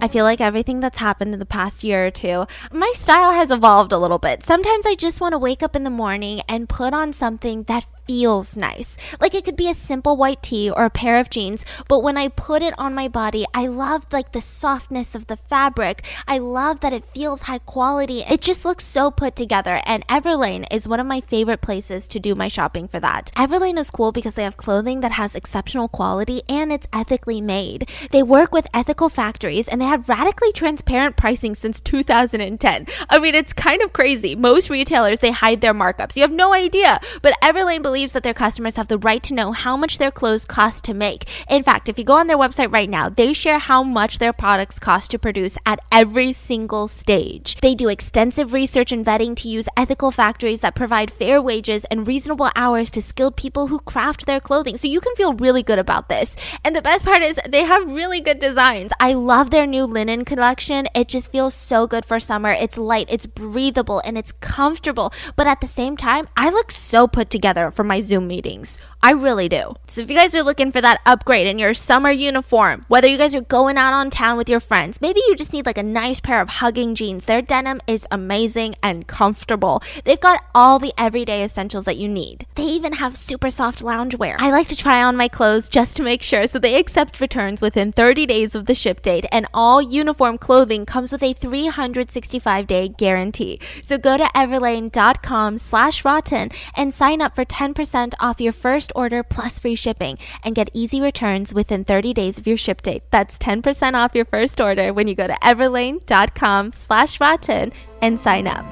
I feel like everything that's happened in the past year or two, my style has evolved a little bit. Sometimes I just want to wake up in the morning and put on something that feels nice. Like it could be a simple white tee or a pair of jeans, but when I put it on my body, I love like the softness of the fabric. I love that it feels high quality. It just looks so put together and Everlane is one of my favorite places to do my shopping for that. Everlane is cool because they have clothing that has exceptional quality and it's ethically made. They work with ethical factories and they have radically transparent pricing since 2010. I mean, it's kind of crazy. Most retailers, they hide their markups. You have no idea, but Everlane believes believes that their customers have the right to know how much their clothes cost to make. In fact, if you go on their website right now, they share how much their products cost to produce at every single stage. They do extensive research and vetting to use ethical factories that provide fair wages and reasonable hours to skilled people who craft their clothing. So you can feel really good about this. And the best part is they have really good designs. I love their new linen collection. It just feels so good for summer. It's light, it's breathable, and it's comfortable. But at the same time, I look so put together for my Zoom meetings. I really do. So if you guys are looking for that upgrade in your summer uniform, whether you guys are going out on town with your friends, maybe you just need like a nice pair of hugging jeans. Their denim is amazing and comfortable. They've got all the everyday essentials that you need. They even have super soft loungewear. I like to try on my clothes just to make sure, so they accept returns within 30 days of the ship date, and all uniform clothing comes with a 365 day guarantee. So go to everlane.com slash rotten and sign up for 10% off your first first order plus free shipping and get easy returns within 30 days of your ship date. That's 10% off your first order when you go to everlane.com slash rotten and sign up.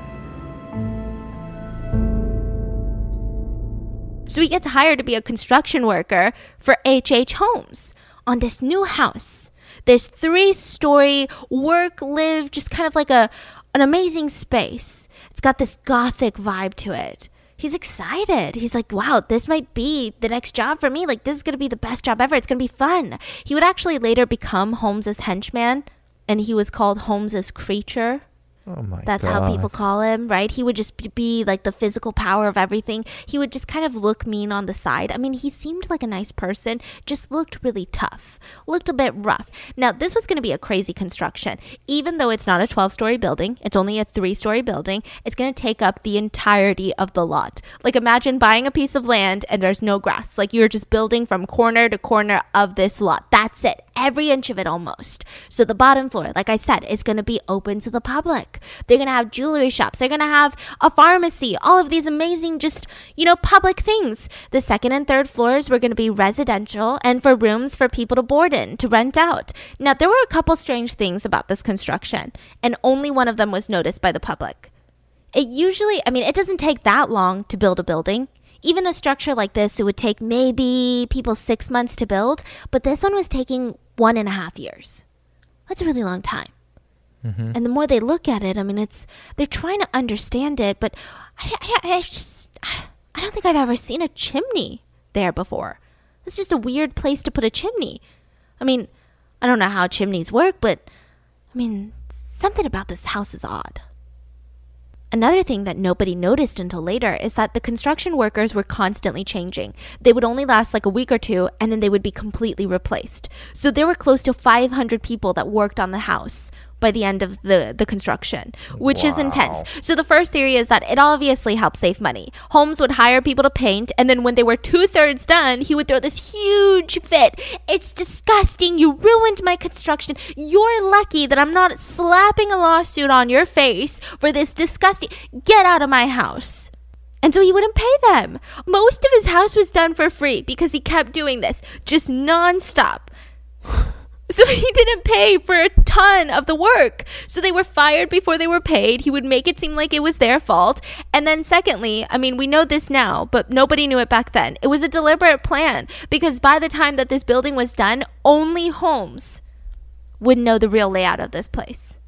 So he gets hired to be a construction worker for H.H. Holmes on this new house. This three story work live, just kind of like a an amazing space. It's got this gothic vibe to it. He's excited. He's like, wow, this might be the next job for me. Like, this is going to be the best job ever. It's going to be fun. He would actually later become Holmes's henchman, and he was called Holmes's creature Oh my That's God. how people call him, right? He would just be like the physical power of everything. He would just kind of look mean on the side. I mean, he seemed like a nice person, just looked really tough, looked a bit rough. Now, this was going to be a crazy construction. Even though it's not a 12 story building, it's only a three story building, it's going to take up the entirety of the lot. Like, imagine buying a piece of land and there's no grass. Like, you're just building from corner to corner of this lot. That's it every inch of it almost. So the bottom floor, like I said, is going to be open to the public. They're going to have jewelry shops. They're going to have a pharmacy, all of these amazing, just, you know, public things. The second and third floors were going to be residential and for rooms for people to board in, to rent out. Now, there were a couple strange things about this construction, and only one of them was noticed by the public. It usually, I mean, it doesn't take that long to build a building even a structure like this, it would take maybe people six months to build, but this one was taking one and a half years. That's a really long time. Mm-hmm. And the more they look at it, I mean, it's they're trying to understand it, but I, I, I just I don't think I've ever seen a chimney there before. It's just a weird place to put a chimney. I mean, I don't know how chimneys work, but I mean, something about this house is odd. Another thing that nobody noticed until later is that the construction workers were constantly changing. They would only last like a week or two and then they would be completely replaced. So there were close to 500 people that worked on the house by the end of the, the construction, which wow. is intense. So the first theory is that it obviously helped save money. Holmes would hire people to paint, and then when they were two thirds done, he would throw this huge fit. It's disgusting. You ruined my construction. You're lucky that I'm not slapping a lawsuit on your face for this disgusting. Get out of my house. And so he wouldn't pay them. Most of his house was done for free because he kept doing this, just nonstop. So he didn't pay for a ton of the work. So they were fired before they were paid. He would make it seem like it was their fault. And then, secondly, I mean, we know this now, but nobody knew it back then. It was a deliberate plan because by the time that this building was done, only Holmes would know the real layout of this place.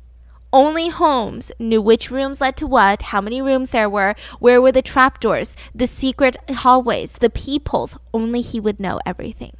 Only Holmes knew which rooms led to what, how many rooms there were, where were the trapdoors, the secret hallways, the peepholes. Only he would know everything.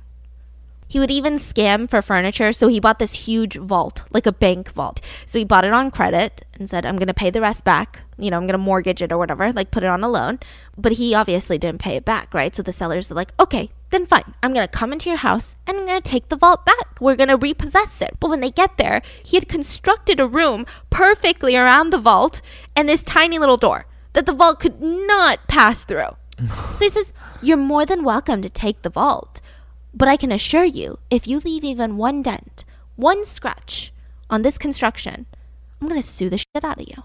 He would even scam for furniture. So he bought this huge vault, like a bank vault. So he bought it on credit and said, I'm going to pay the rest back. You know, I'm going to mortgage it or whatever, like put it on a loan. But he obviously didn't pay it back, right? So the sellers are like, okay, then fine. I'm going to come into your house and I'm going to take the vault back. We're going to repossess it. But when they get there, he had constructed a room perfectly around the vault and this tiny little door that the vault could not pass through. so he says, You're more than welcome to take the vault. But I can assure you, if you leave even one dent, one scratch on this construction, I'm going to sue the shit out of you.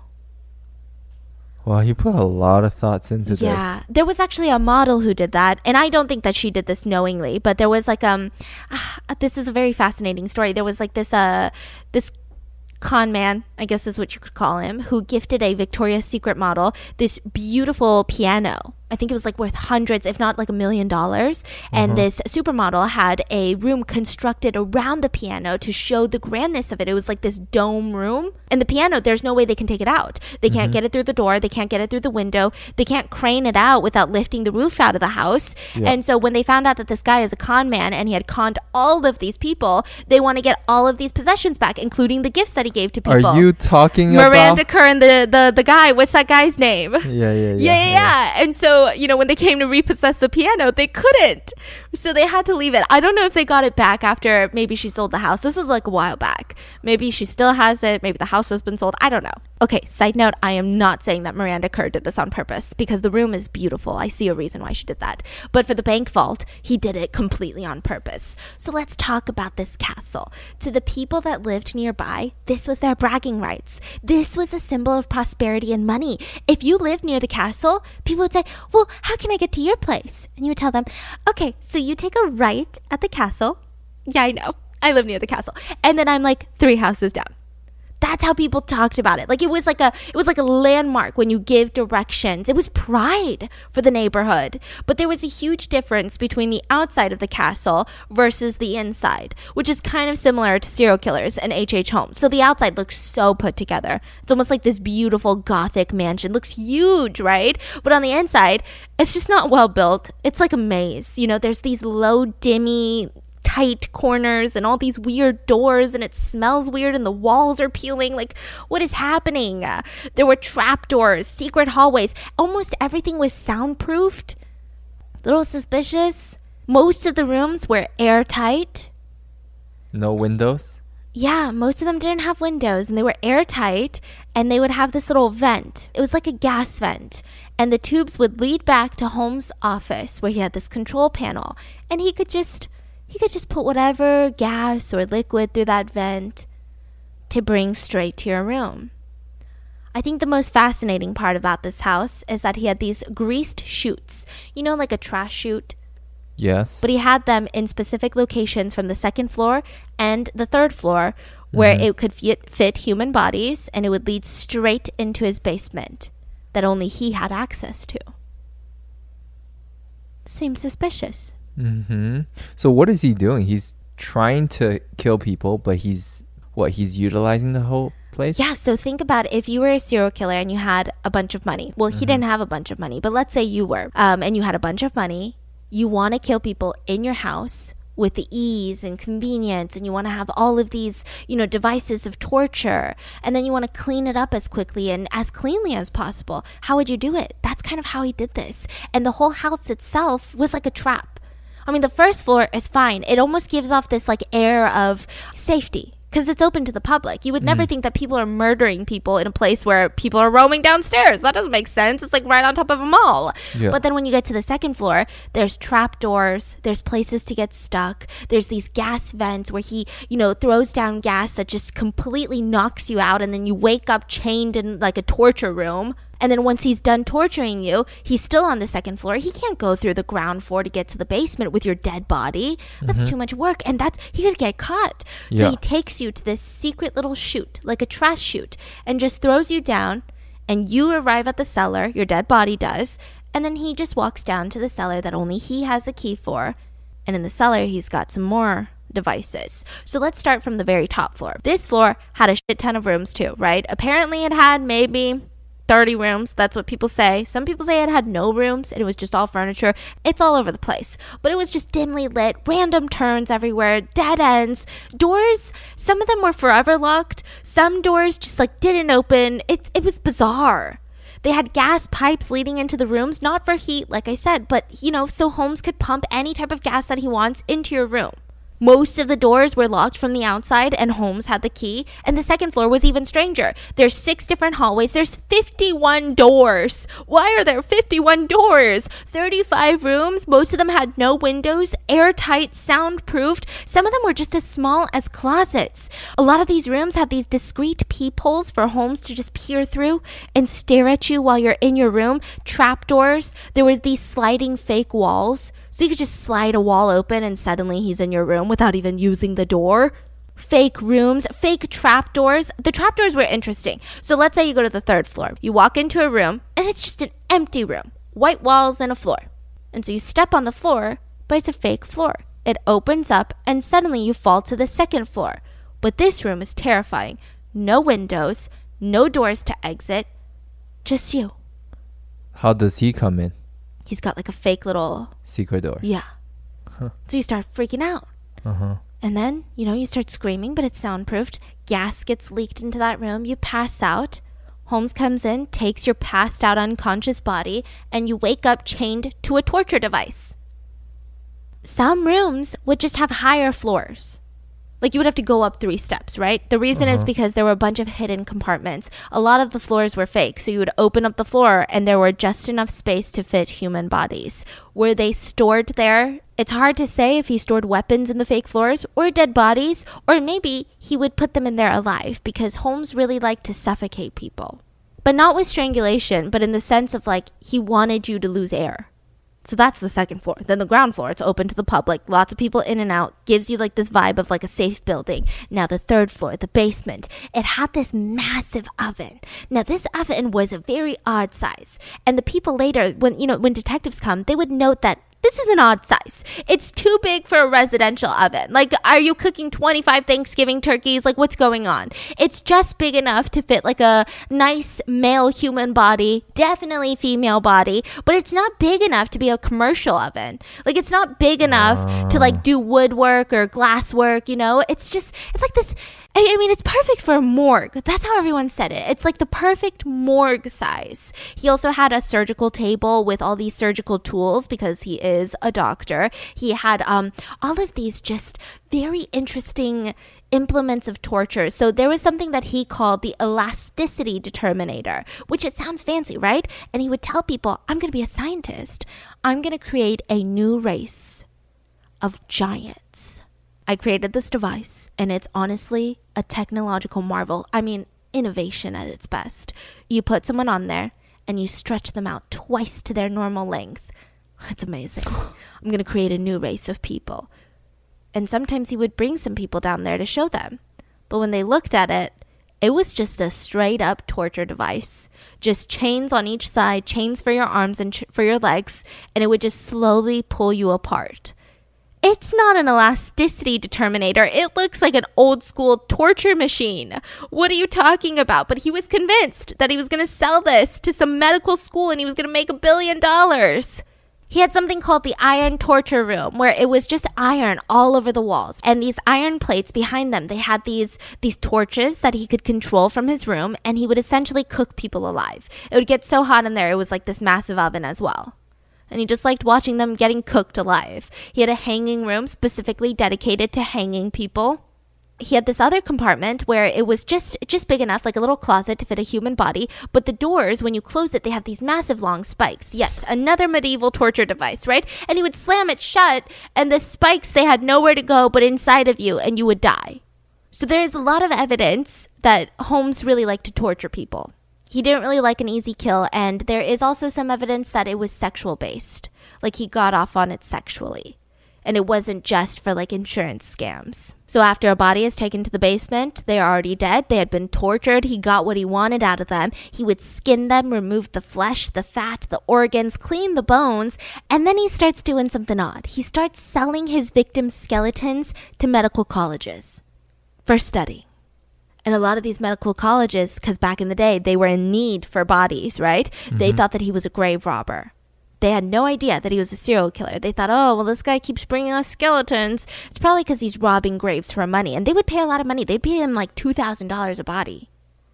Wow, he put a lot of thoughts into this. Yeah, there was actually a model who did that, and I don't think that she did this knowingly, but there was like um, uh, this is a very fascinating story. There was like this uh, this con man, I guess is what you could call him, who gifted a Victoria's Secret model this beautiful piano I think it was like worth hundreds, if not like a million dollars. And uh-huh. this supermodel had a room constructed around the piano to show the grandness of it. It was like this dome room. And the piano, there's no way they can take it out. They can't mm-hmm. get it through the door. They can't get it through the window. They can't crane it out without lifting the roof out of the house. Yeah. And so when they found out that this guy is a con man and he had conned all of these people, they want to get all of these possessions back, including the gifts that he gave to people. Are you talking Miranda about Kerr and the, the, the guy? What's that guy's name? Yeah, yeah, yeah. Yeah, yeah, yeah. yeah. And so you know, when they came to repossess the piano, they couldn't. So they had to leave it. I don't know if they got it back after maybe she sold the house. This was like a while back. Maybe she still has it. Maybe the house has been sold. I don't know. Okay, side note, I am not saying that Miranda Kerr did this on purpose because the room is beautiful. I see a reason why she did that. But for the bank vault, he did it completely on purpose. So let's talk about this castle. To the people that lived nearby, this was their bragging rights. This was a symbol of prosperity and money. If you lived near the castle, people would say, well, how can I get to your place? And you would tell them, okay, so you take a right at the castle. Yeah, I know. I live near the castle. And then I'm like three houses down. That's how people talked about it. Like it was like a it was like a landmark when you give directions. It was pride for the neighborhood. But there was a huge difference between the outside of the castle versus the inside, which is kind of similar to serial killers and H.H. H. Holmes. So the outside looks so put together. It's almost like this beautiful gothic mansion. Looks huge, right? But on the inside, it's just not well built. It's like a maze. You know, there's these low dimmy tight corners and all these weird doors and it smells weird and the walls are peeling. Like what is happening? Uh, there were trap doors secret hallways. Almost everything was soundproofed. Little suspicious. Most of the rooms were airtight. No windows? Yeah, most of them didn't have windows and they were airtight and they would have this little vent. It was like a gas vent. And the tubes would lead back to Holmes' office where he had this control panel and he could just he could just put whatever gas or liquid through that vent to bring straight to your room. I think the most fascinating part about this house is that he had these greased chutes. You know, like a trash chute? Yes. But he had them in specific locations from the second floor and the third floor where mm-hmm. it could fit, fit human bodies and it would lead straight into his basement that only he had access to. Seems suspicious. Mm-hmm. So what is he doing? He's trying to kill people, but he's what? He's utilizing the whole place. Yeah. So think about it. if you were a serial killer and you had a bunch of money. Well, he mm-hmm. didn't have a bunch of money, but let's say you were, um, and you had a bunch of money. You want to kill people in your house with the ease and convenience and you want to have all of these you know devices of torture and then you want to clean it up as quickly and as cleanly as possible how would you do it that's kind of how he did this and the whole house itself was like a trap I mean, the first floor is fine. It almost gives off this like air of safety because it's open to the public. You would never mm. think that people are murdering people in a place where people are roaming downstairs. That doesn't make sense. It's like right on top of a mall. Yeah. But then when you get to the second floor, there's trap doors, there's places to get stuck, there's these gas vents where he, you know, throws down gas that just completely knocks you out, and then you wake up chained in like a torture room. And then once he's done torturing you, he's still on the second floor. He can't go through the ground floor to get to the basement with your dead body. That's mm-hmm. too much work. And that's, he could get caught. So yeah. he takes you to this secret little chute, like a trash chute, and just throws you down. And you arrive at the cellar, your dead body does. And then he just walks down to the cellar that only he has a key for. And in the cellar, he's got some more devices. So let's start from the very top floor. This floor had a shit ton of rooms too, right? Apparently, it had maybe 30 rooms. That's what people say. Some people say it had no rooms and it was just all furniture. It's all over the place. But it was just dimly lit, random turns everywhere, dead ends, doors. Some of them were forever locked. Some doors just like didn't open. It, it was bizarre. They had gas pipes leading into the rooms, not for heat, like I said, but you know, so Holmes could pump any type of gas that he wants into your room. Most of the doors were locked from the outside, and Holmes had the key. And the second floor was even stranger. There's six different hallways. There's 51 doors. Why are there 51 doors? 35 rooms. Most of them had no windows, airtight, soundproofed. Some of them were just as small as closets. A lot of these rooms had these discreet peepholes for Holmes to just peer through and stare at you while you're in your room. Trapdoors. There were these sliding fake walls. So you could just slide a wall open and suddenly he's in your room without even using the door. Fake rooms, fake trapdoors. The trapdoors were interesting. So let's say you go to the third floor. You walk into a room and it's just an empty room, white walls and a floor. And so you step on the floor, but it's a fake floor. It opens up and suddenly you fall to the second floor. But this room is terrifying. No windows, no doors to exit, just you. How does he come in? He's got like a fake little secret door. Yeah. Huh. So you start freaking out. Uh-huh. And then, you know, you start screaming, but it's soundproofed. Gas gets leaked into that room. You pass out. Holmes comes in, takes your passed out unconscious body, and you wake up chained to a torture device. Some rooms would just have higher floors like you would have to go up three steps, right? The reason uh-huh. is because there were a bunch of hidden compartments. A lot of the floors were fake, so you would open up the floor and there were just enough space to fit human bodies. Were they stored there? It's hard to say if he stored weapons in the fake floors or dead bodies, or maybe he would put them in there alive because Holmes really liked to suffocate people. but not with strangulation, but in the sense of like he wanted you to lose air. So that's the second floor. Then the ground floor, it's open to the public, lots of people in and out, gives you like this vibe of like a safe building. Now the third floor, the basement, it had this massive oven. Now this oven was a very odd size. And the people later, when you know, when detectives come, they would note that this is an odd size. It's too big for a residential oven. Like, are you cooking 25 Thanksgiving turkeys? Like, what's going on? It's just big enough to fit like a nice male human body, definitely female body, but it's not big enough to be a commercial oven. Like, it's not big enough to like ah. do woodwork or glass work, you know? It's just, it's like this I mean, it's perfect for a morgue. That's how everyone said it. It's like the perfect morgue size. He also had a surgical table with all these surgical tools because he is a doctor. He had um, all of these just very interesting implements of torture. So there was something that he called the elasticity determinator, which it sounds fancy, right? And he would tell people, I'm going to be a scientist. I'm going to create a new race of giants. I created this device, and it's honestly a technological marvel. I mean, innovation at its best. You put someone on there, and you stretch them out twice to their normal length. It's amazing. I'm going to create a new race of people. And sometimes he would bring some people down there to show them. But when they looked at it, it was just a straight up torture device. Just chains on each side, chains for your arms and ch- for your legs, and it would just slowly pull you apart. It's not an elasticity determinator. It looks like an old school torture machine. What are you talking about? But he was convinced that he was going to sell this to some medical school and he was going to make a billion dollars. He had something called the iron torture room where it was just iron all over the walls. And these iron plates behind them, they had these these torches that he could control from his room and he would essentially cook people alive. It would get so hot in there it was like this massive oven as well and he just liked watching them getting cooked alive. He had a hanging room specifically dedicated to hanging people. He had this other compartment where it was just just big enough like a little closet to fit a human body, but the doors when you close it they have these massive long spikes. Yes, another medieval torture device, right? And he would slam it shut and the spikes they had nowhere to go but inside of you and you would die. So there is a lot of evidence that Holmes really liked to torture people. He didn't really like an easy kill, and there is also some evidence that it was sexual based. Like he got off on it sexually. And it wasn't just for like insurance scams. So after a body is taken to the basement, they are already dead. They had been tortured. He got what he wanted out of them. He would skin them, remove the flesh, the fat, the organs, clean the bones, and then he starts doing something odd. He starts selling his victims' skeletons to medical colleges for study. And a lot of these medical colleges, because back in the day, they were in need for bodies, right? Mm-hmm. They thought that he was a grave robber. They had no idea that he was a serial killer. They thought, oh, well, this guy keeps bringing us skeletons. It's probably because he's robbing graves for money. And they would pay a lot of money. They'd pay him like $2,000 a body.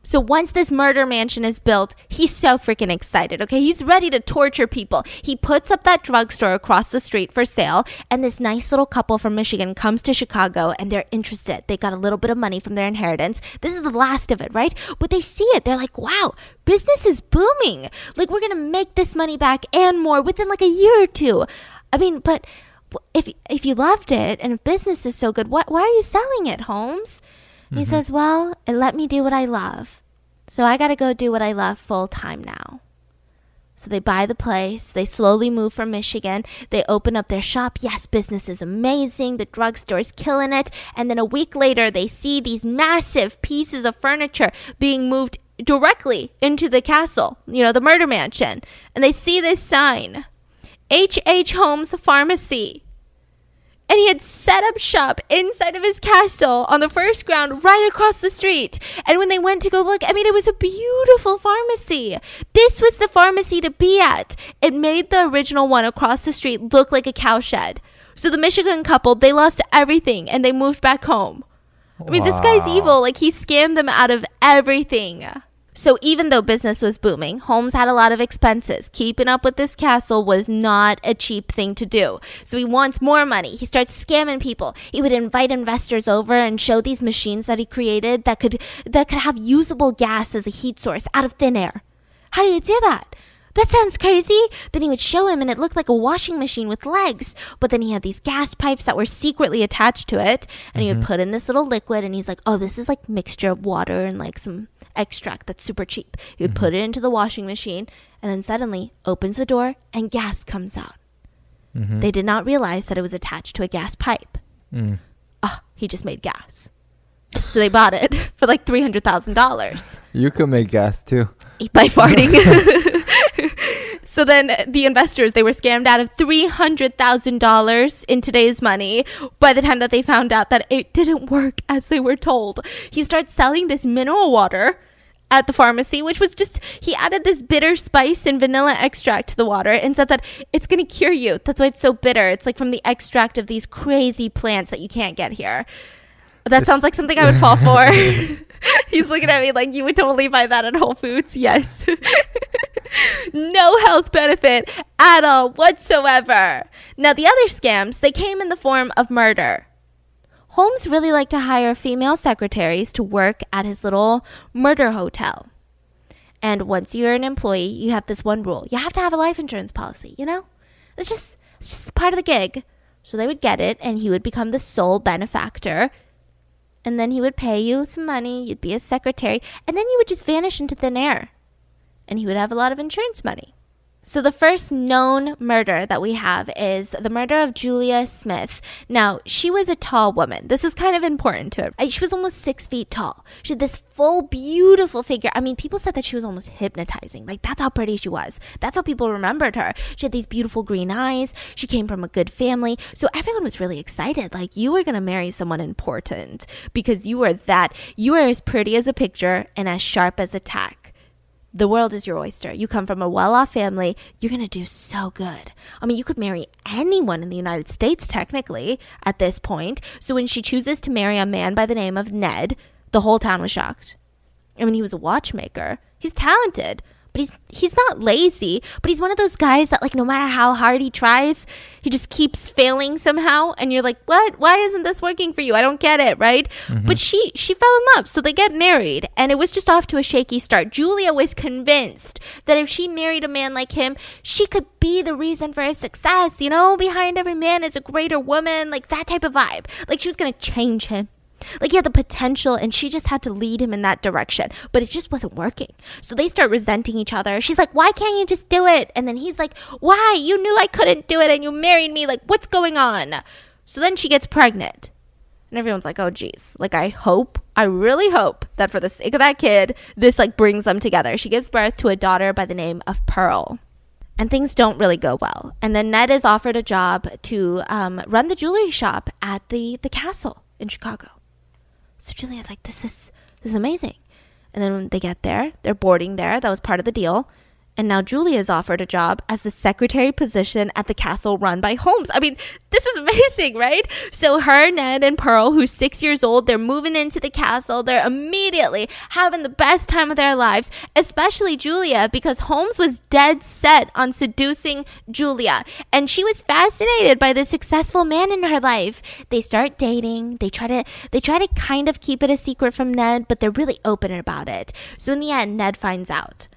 So once this murder mansion is built, he's so freaking excited. Okay, he's ready to torture people. He puts up that drugstore across the street for sale, and this nice little couple from Michigan comes to Chicago and they're interested. They got a little bit of money from their inheritance. This is the last of it, right? But they see it. They're like, wow, business is booming. Like, we're to make this money back and more within like a year or two. I mean, but if if you loved it and if business is so good, why, why are you selling it, Holmes? Mm-hmm. He says, Well, it let me do what I love. So I got to go do what I love full time now. So they buy the place. They slowly move from Michigan. They open up their shop. Yes, business is amazing. The drugstore is killing it. And then a week later, they see these massive pieces of furniture being moved directly into the castle, you know, the murder mansion. And they see this sign H.H. H. Holmes Pharmacy and he had set up shop inside of his castle on the first ground right across the street. And when they went to go look, I mean, it was a beautiful pharmacy. This was the pharmacy to be at. It made the original one across the street look like a cowshed. So the Michigan couple, they lost everything and they moved back home. I mean, wow. this guy's evil. Like, he scammed them out of everything. So even though business was booming, Holmes had a lot of expenses. Keeping up with this castle was not a cheap thing to do. So he wants more money. He starts scamming people. He would invite investors over and show these machines that he created that could that could have usable gas as a heat source out of thin air. How do you do that? That sounds crazy. Then he would show him, and it looked like a washing machine with legs. But then he had these gas pipes that were secretly attached to it, and mm-hmm. he would mm-hmm. put in this little liquid, and he's like, "Oh, this is like mixture of water and like some extract that's super cheap. You would put it into the washing machine and then suddenly opens the door and gas comes out. Mhm. They did not realize that it was attached to a gas pipe. Mm. Oh, he just made gas. So they bought it for like $300,000 You could make gas too. by farting. so then the investors, they were scammed out of $300,000 in today's money by the time that they found out that it didn't work as they were told. He starts selling this mineral water at the pharmacy, which was just, he added this bitter spice and vanilla extract to the water and said that it's going to cure you. That's why it's so bitter. It's like from the extract of these crazy plants that you can't get here. That This- sounds like something I would fall for. He's looking at me like you would totally buy that at Whole Foods. Yes. no health benefit at all whatsoever. Now the other scams, they came in the form of murder. Holmes really liked to hire female secretaries to work at his little murder hotel. And once you're an employee, you have this one rule. You have to have a life insurance policy, you know? It's just it's just part of the gig. So they would get it and he would become the sole benefactor. And then he would pay you some money, you'd be a secretary, and then you would just vanish into thin air. And he would have a lot of insurance money. So the first known murder that we have is the murder of Julia Smith. Now, she was a tall woman. This is kind of important to her. She was almost six feet tall. She had this full, beautiful figure. I mean, people said that she was almost hypnotizing. Like, that's how pretty she was. That's how people remembered her. She had these beautiful green eyes. She came from a good family. So everyone was really excited. Like, you were going to marry someone important because you were that, you were as pretty as a picture and as sharp as a tack the world is your oyster. You come from a well off family, you're going to do so good. I mean, you could marry anyone in the United States, technically, at this point. So when she chooses to marry a man by the name of Ned, the whole town was shocked. I mean, he was a watchmaker. He's talented, but he's he's not lazy. But he's one of those guys that, like, no matter how hard he tries, he just keeps failing somehow. And you're like, what? Why isn't this working for you? I don't get it, right? Mm-hmm. But she she fell in love, so they get married, and it was just off to a shaky start. Julia was convinced that if she married a man like him, she could be the reason for his success. You know, behind every man is a greater woman, like that type of vibe. Like she was gonna change him. Like he had the potential and she just had to lead him in that direction. But it just wasn't working. So they start resenting each other. She's like, Why can't you just do it? And then he's like, Why? You knew I couldn't do it and you married me. Like, what's going on? So then she gets pregnant. And everyone's like, oh, geez. Like, I hope, I really hope that for the sake of that kid, this like brings them together. She gives birth to a daughter by the name of Pearl. And things don't really go well. And then Ned is offered a job to um, run the jewelry shop at the, the castle in Chicago. So Julia's like, this is this is amazing. And then when they get there, they're boarding there. That was part of the deal. And now Julia is offered a job as the secretary position at the castle run by Holmes. I mean, this is amazing, right? So her, Ned, and Pearl, who's six years old, they're moving into the castle. They're immediately having the best time of their lives, especially Julia, because Holmes was dead set on seducing Julia. And she was fascinated by the successful man in her life. They start dating. They try to they try to kind of keep it a secret from Ned, but they're really open about it. So in the end, Ned finds out.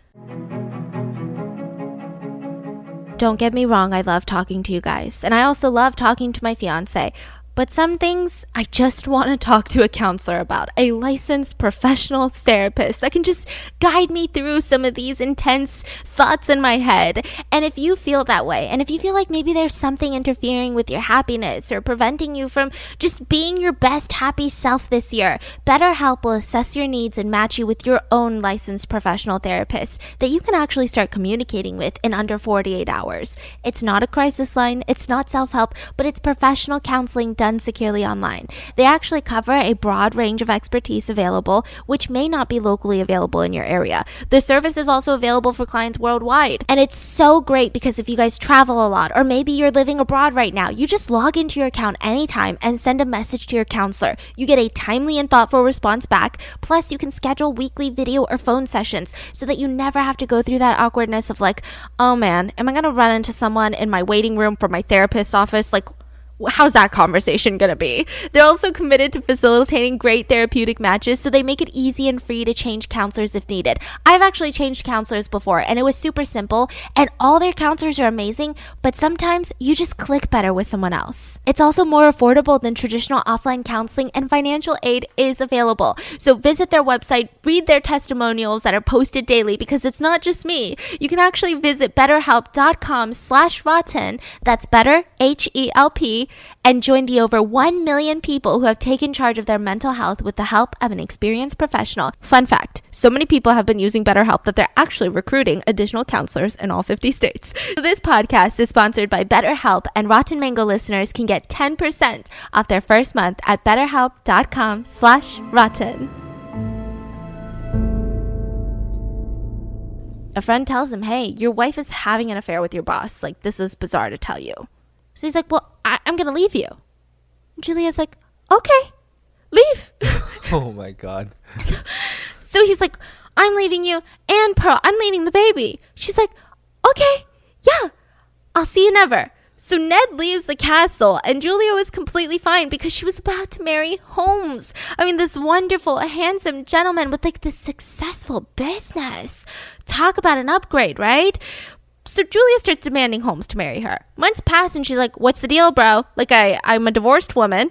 Don't get me wrong, I love talking to you guys. And I also love talking to my fiance. But some things I just want to talk to a counselor about. A licensed professional therapist that can just guide me through some of these intense thoughts in my head. And if you feel that way, and if you feel like maybe there's something interfering with your happiness or preventing you from just being your best happy self this year, BetterHelp will assess your needs and match you with your own licensed professional therapist that you can actually start communicating with in under 48 hours. It's not a crisis line, it's not self help, but it's professional counseling done securely online. They actually cover a broad range of expertise available, which may not be locally available in your area. The service is also available for clients worldwide. And it's so great because if you guys travel a lot, or maybe you're living abroad right now, you just log into your account anytime and send a message to your counselor. You get a timely and thoughtful response back. Plus, you can schedule weekly video or phone sessions so that you never have to go through that awkwardness of like, oh man, am I going to run into someone in my waiting room for my therapist's office? Like, how's that conversation going to be? They're also committed to facilitating great therapeutic matches, so they make it easy and free to change counselors if needed. I've actually changed counselors before, and it was super simple, and all their counselors are amazing, but sometimes you just click better with someone else. It's also more affordable than traditional offline counseling, and financial aid is available. So visit their website, read their testimonials that are posted daily, because it's not just me. You can actually visit betterhelp.com slash rotten. That's better, H-E-L-P, and join the over 1 million people who have taken charge of their mental health with the help of an experienced professional. Fun fact so many people have been using BetterHelp that they're actually recruiting additional counselors in all 50 states. So this podcast is sponsored by BetterHelp, and Rotten Mango listeners can get 10% off their first month at betterhelp.com slash rotten. A friend tells him, hey, your wife is having an affair with your boss. Like, this is bizarre to tell you. So he's like, well, I- am going to leave you. And Julia's like, okay, leave. oh my God. so, so he's like, I'm leaving you and Pearl, I'm leaving the baby. She's like, okay, yeah, I'll see you never. So Ned leaves the castle, and Julia was completely fine because she was about to marry Holmes. I mean, this wonderful, handsome gentleman with like this successful business. Talk about an upgrade, right? So Julia starts demanding Holmes to marry her. Months pass, and she's like, "What's the deal, bro? Like, I I'm a divorced woman."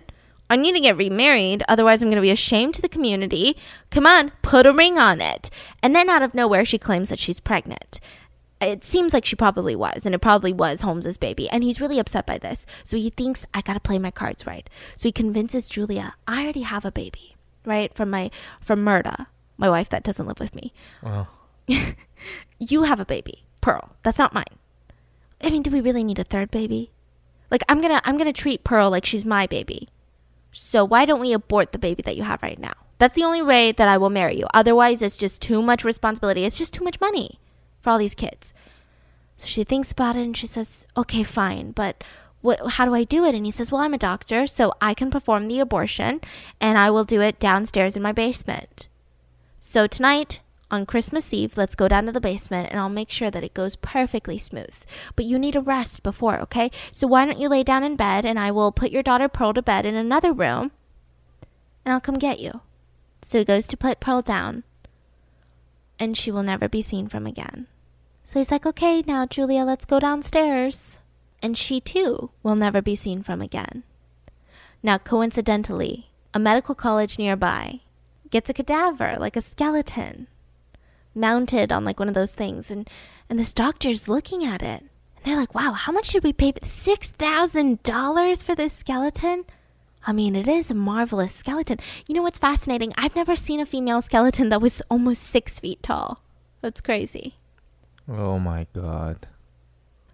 I need to get remarried, otherwise, I'm going to be ashamed to the community. Come on, put a ring on it. And then out of nowhere, she claims that she's pregnant it seems like she probably was, and it probably was Holmes's baby. And he's really upset by this. So he thinks I gotta play my cards right. So he convinces Julia, I already have a baby, right? From my from Myrta, my wife that doesn't live with me. Wow. you have a baby, Pearl. That's not mine. I mean, do we really need a third baby? Like I'm gonna I'm gonna treat Pearl like she's my baby. So why don't we abort the baby that you have right now? That's the only way that I will marry you. Otherwise, it's just too much responsibility. It's just too much money for all these kids. So she thinks about it and she says, okay, fine, but what, how do I do it? And he says, well, I'm a doctor, so I can perform the abortion and I will do it downstairs in my basement. So tonight, on Christmas Eve, let's go down to the basement and I'll make sure that it goes perfectly smooth. But you need a rest before, okay? So why don't you lay down in bed and I will put your daughter Pearl to bed in another room and I'll come get you. So he goes to put Pearl down and she will never be seen from again. So he's like, okay, now, Julia, let's go downstairs. And she too will never be seen from again. Now, coincidentally, a medical college nearby gets a cadaver, like a skeleton, mounted on like one of those things. And, and this doctor's looking at it. And they're like, wow, how much did we pay? $6,000 for this skeleton? I mean, it is a marvelous skeleton. You know what's fascinating? I've never seen a female skeleton that was almost six feet tall. That's crazy. Oh my god.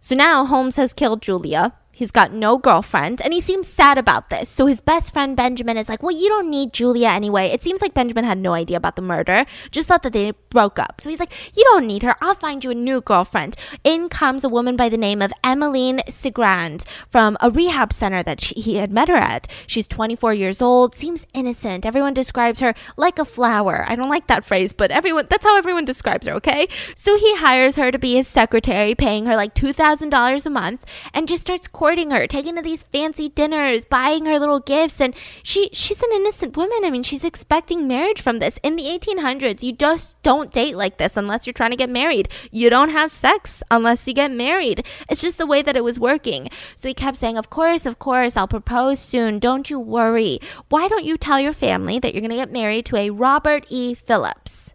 So now Holmes has killed Julia. He's got no girlfriend, and he seems sad about this. So his best friend Benjamin is like, Well, you don't need Julia anyway. It seems like Benjamin had no idea about the murder, just thought that they broke up. So he's like, You don't need her. I'll find you a new girlfriend. In comes a woman by the name of Emmeline Cigrand from a rehab center that she, he had met her at. She's 24 years old, seems innocent. Everyone describes her like a flower. I don't like that phrase, but everyone, that's how everyone describes her, okay? So he hires her to be his secretary, paying her like $2,000 a month, and just starts her, taking to these fancy dinners, buying her little gifts, and she she's an innocent woman. I mean, she's expecting marriage from this. In the 1800s, you just don't date like this unless you're trying to get married. You don't have sex unless you get married. It's just the way that it was working. So he kept saying, "Of course, of course, I'll propose soon. Don't you worry. Why don't you tell your family that you're going to get married to a Robert E. Phillips?"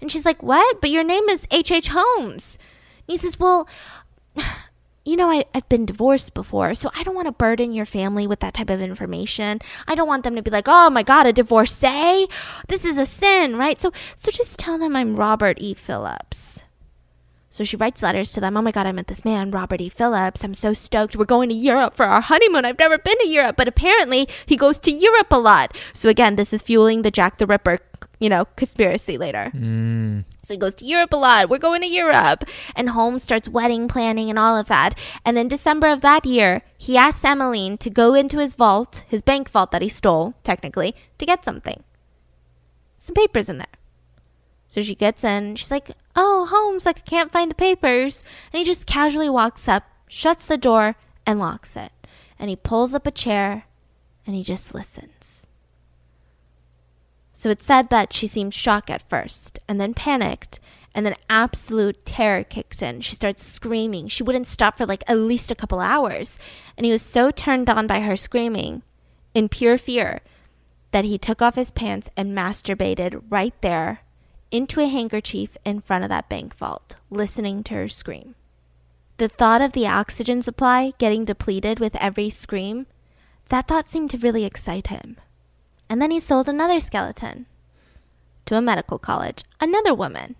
And she's like, "What? But your name is H. H. Holmes." And he says, "Well, you know, I, I've been divorced before, so I don't want to burden your family with that type of information. I don't want them to be like, oh my God, a divorcee? This is a sin, right? So, so just tell them I'm Robert E. Phillips. So she writes letters to them. Oh my God, I met this man, Robert E. Phillips. I'm so stoked. We're going to Europe for our honeymoon. I've never been to Europe, but apparently he goes to Europe a lot. So again, this is fueling the Jack the Ripper, you know, conspiracy later. Mm. So he goes to Europe a lot. We're going to Europe. And Holmes starts wedding planning and all of that. And then December of that year, he asks Emmeline to go into his vault, his bank vault that he stole, technically, to get something. Some papers in there. So she gets in. She's like, Oh, Holmes, like I can't find the papers. And he just casually walks up, shuts the door, and locks it. and he pulls up a chair and he just listens. So it said that she seemed shocked at first and then panicked and then absolute terror kicks in. She starts screaming. She wouldn't stop for like at least a couple hours. And he was so turned on by her screaming in pure fear that he took off his pants and masturbated right there into a handkerchief in front of that bank vault, listening to her scream. The thought of the oxygen supply getting depleted with every scream, that thought seemed to really excite him. And then he sold another skeleton to a medical college, another woman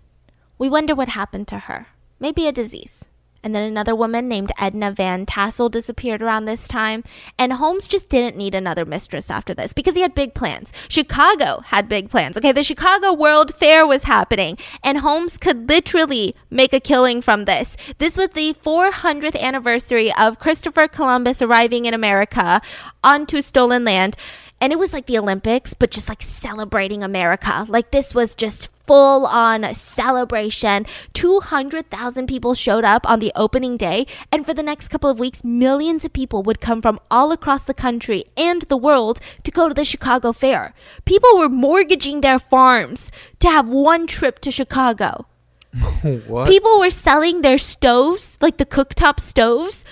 we wonder what happened to her. Maybe a disease. And then another woman named Edna Van Tassel disappeared around this time. And Holmes just didn't need another mistress after this because he had big plans. Chicago had big plans. Okay, the Chicago World Fair was happening, and Holmes could literally make a killing from this. This was the 400th anniversary of Christopher Columbus arriving in America onto stolen land. And it was like the Olympics, but just like celebrating America. Like this was just full on celebration. 200,000 people showed up on the opening day. And for the next couple of weeks, millions of people would come from all across the country and the world to go to the Chicago Fair. People were mortgaging their farms to have one trip to Chicago. what? People were selling their stoves, like the cooktop stoves,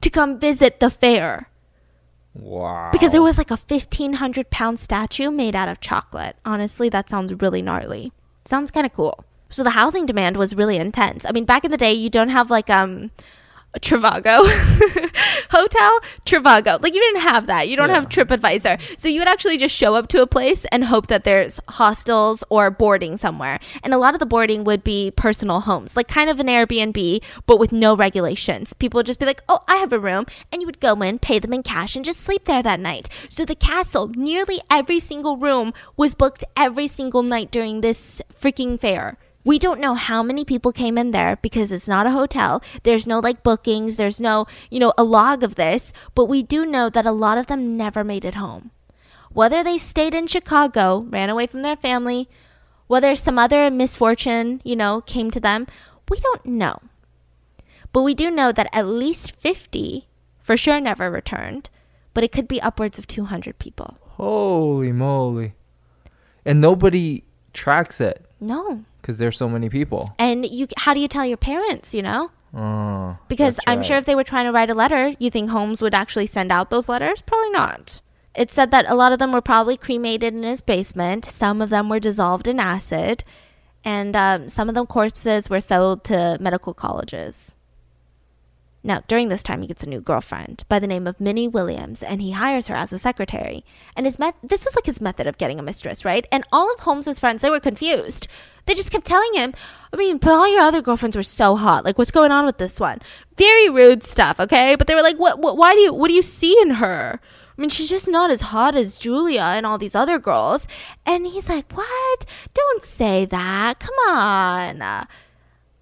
to come visit the fair. Wow. Because there was like a 1500 pound statue made out of chocolate. Honestly, that sounds really gnarly. Sounds kind of cool. So the housing demand was really intense. I mean, back in the day, you don't have like um Trivago hotel Trivago. Like you didn't have that. You don't yeah. have TripAdvisor. So you would actually just show up to a place and hope that there's hostels or boarding somewhere. And a lot of the boarding would be personal homes, like kind of an Airbnb, but with no regulations. People would just be like, "Oh, I have a room," and you would go in, pay them in cash, and just sleep there that night. So the castle, nearly every single room was booked every single night during this freaking fair. We don't know how many people came in there because it's not a hotel. There's no like bookings, there's no, you know, a log of this, but we do know that a lot of them never made it home. Whether they stayed in Chicago, ran away from their family, whether some other misfortune, you know, came to them, we don't know. But we do know that at least 50 for sure never returned, but it could be upwards of 200 people. Holy moly. And nobody tracks it. No because there's so many people. And you, how do you tell your parents? You know, oh, because I'm right. sure if they were trying to write a letter, you think Holmes would actually send out those letters? Probably not. It said that a lot of them were probably cremated in his basement. Some of them were dissolved in acid, and um, some of them corpses were sold to medical colleges. Now, during this time, he gets a new girlfriend by the name of Minnie Williams, and he hires her as a secretary. And his met- this was like his method of getting a mistress, right? And all of Holmes's friends, they were confused. They just kept telling him, I mean, but all your other girlfriends were so hot. Like, what's going on with this one? Very rude stuff, okay? But they were like, what, what why do you, what do you see in her? I mean, she's just not as hot as Julia and all these other girls. And he's like, what? Don't say that. Come on.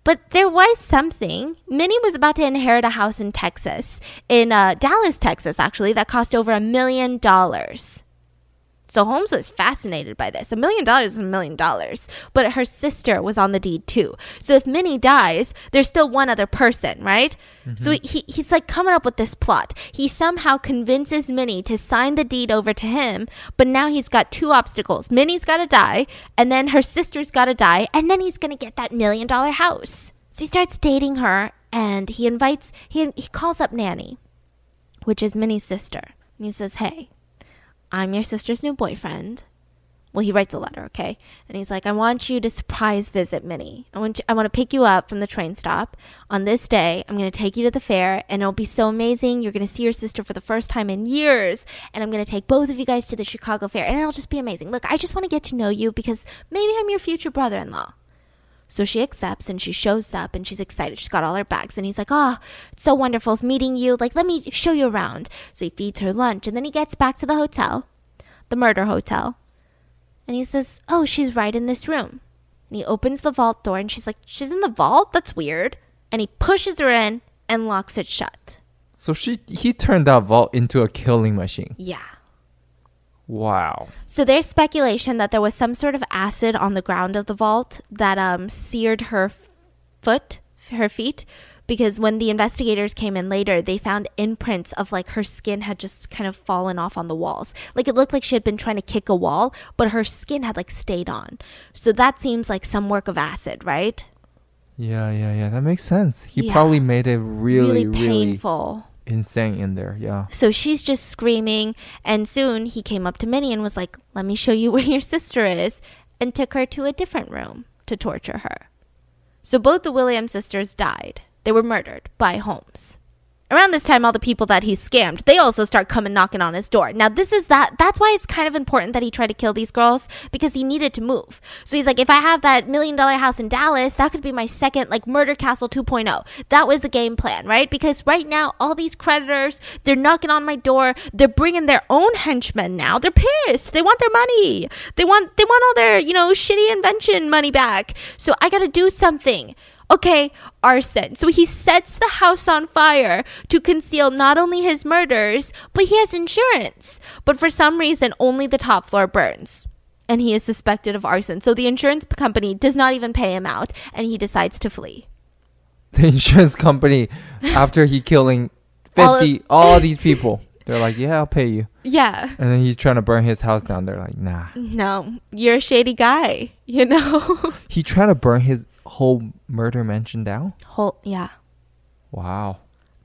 But there was something. Minnie was about to inherit a house in Texas, in uh, Dallas, Texas, actually, that cost over a million dollars. So Holmes was fascinated by this. A million dollars is a million dollars. But her sister was on the deed too. So if Minnie dies, there's still one other person, right? Mm-hmm. So he, he's like coming up with this plot. He somehow convinces Minnie to sign the deed over to him, but now he's got two obstacles. Minnie's got to die, and then her sister's got to die, and then he's going to get that million dollar house. So he starts dating her, and he invites, he, he calls up Nannie, which is Minnie's sister. And he says, Hey, I'm your sister's new boyfriend. Well, he writes a letter, okay? And he's like, I want you to surprise visit Minnie. I want you, I want to pick you up from the train stop on this day. I'm going to take you to the fair, and it'll be so amazing. You're going to see your sister for the first time in years, and I'm going to take both of you guys to the Chicago Fair, and it'll just be amazing. Look, I just want to get to know you because maybe I'm your future brother-in-law. So she accepts and she shows up and she's excited. She's got all her bags. And he's like, Oh, it's so wonderful meeting you. Like, let me show you around. So he feeds her lunch and then he gets back to the hotel, the murder hotel. And he says, Oh, she's right in this room. And he opens the vault door and she's like, She's in the vault? That's weird. And he pushes her in and locks it shut. So she he turned that vault into a killing machine. Yeah. Wow. So there's speculation that there was some sort of acid on the ground of the vault that um, seared her foot, her feet, because when the investigators came in later, they found imprints of like her skin had just kind of fallen off on the walls. Like it looked like she had been trying to kick a wall, but her skin had like stayed on. So that seems like some work of acid, right? Yeah, yeah, yeah. That makes sense. He Yeah. probably made it really, really really, painful. Insane in there. Yeah. So she's just screaming, and soon he came up to Minnie and was like, Let me show you where your sister is, and took her to a different room to torture her. So both the Williams sisters died. They were murdered by Holmes. Around this time, all the people that he scammed, they also start coming knocking on his door. Now, this is that, that's why it's kind of important that he tried to kill these girls because he needed to move. So he's like, if I have that million dollar house in Dallas, that could be my second, like, murder castle 2.0. That was the game plan, right? Because right now, all these creditors, they're knocking on my door. They're bringing their own henchmen now. They're pissed. They want their money. They want, they want all their, you know, shitty invention money back. So I gotta do something. Okay, arson. So he sets the house on fire to conceal not only his murders, but he has insurance. But for some reason, only the top floor burns. And he is suspected of arson. So the insurance company does not even pay him out, and he decides to flee. The insurance company, after he killing All of- 50, all, these people, they're like, yeah, I'll pay you. Yeah. And then he's trying to burn his house down. They're like, nah. No, you're a shady guy, you know? He trying to burn his whole murder mansion down? Whole, yeah. Wow.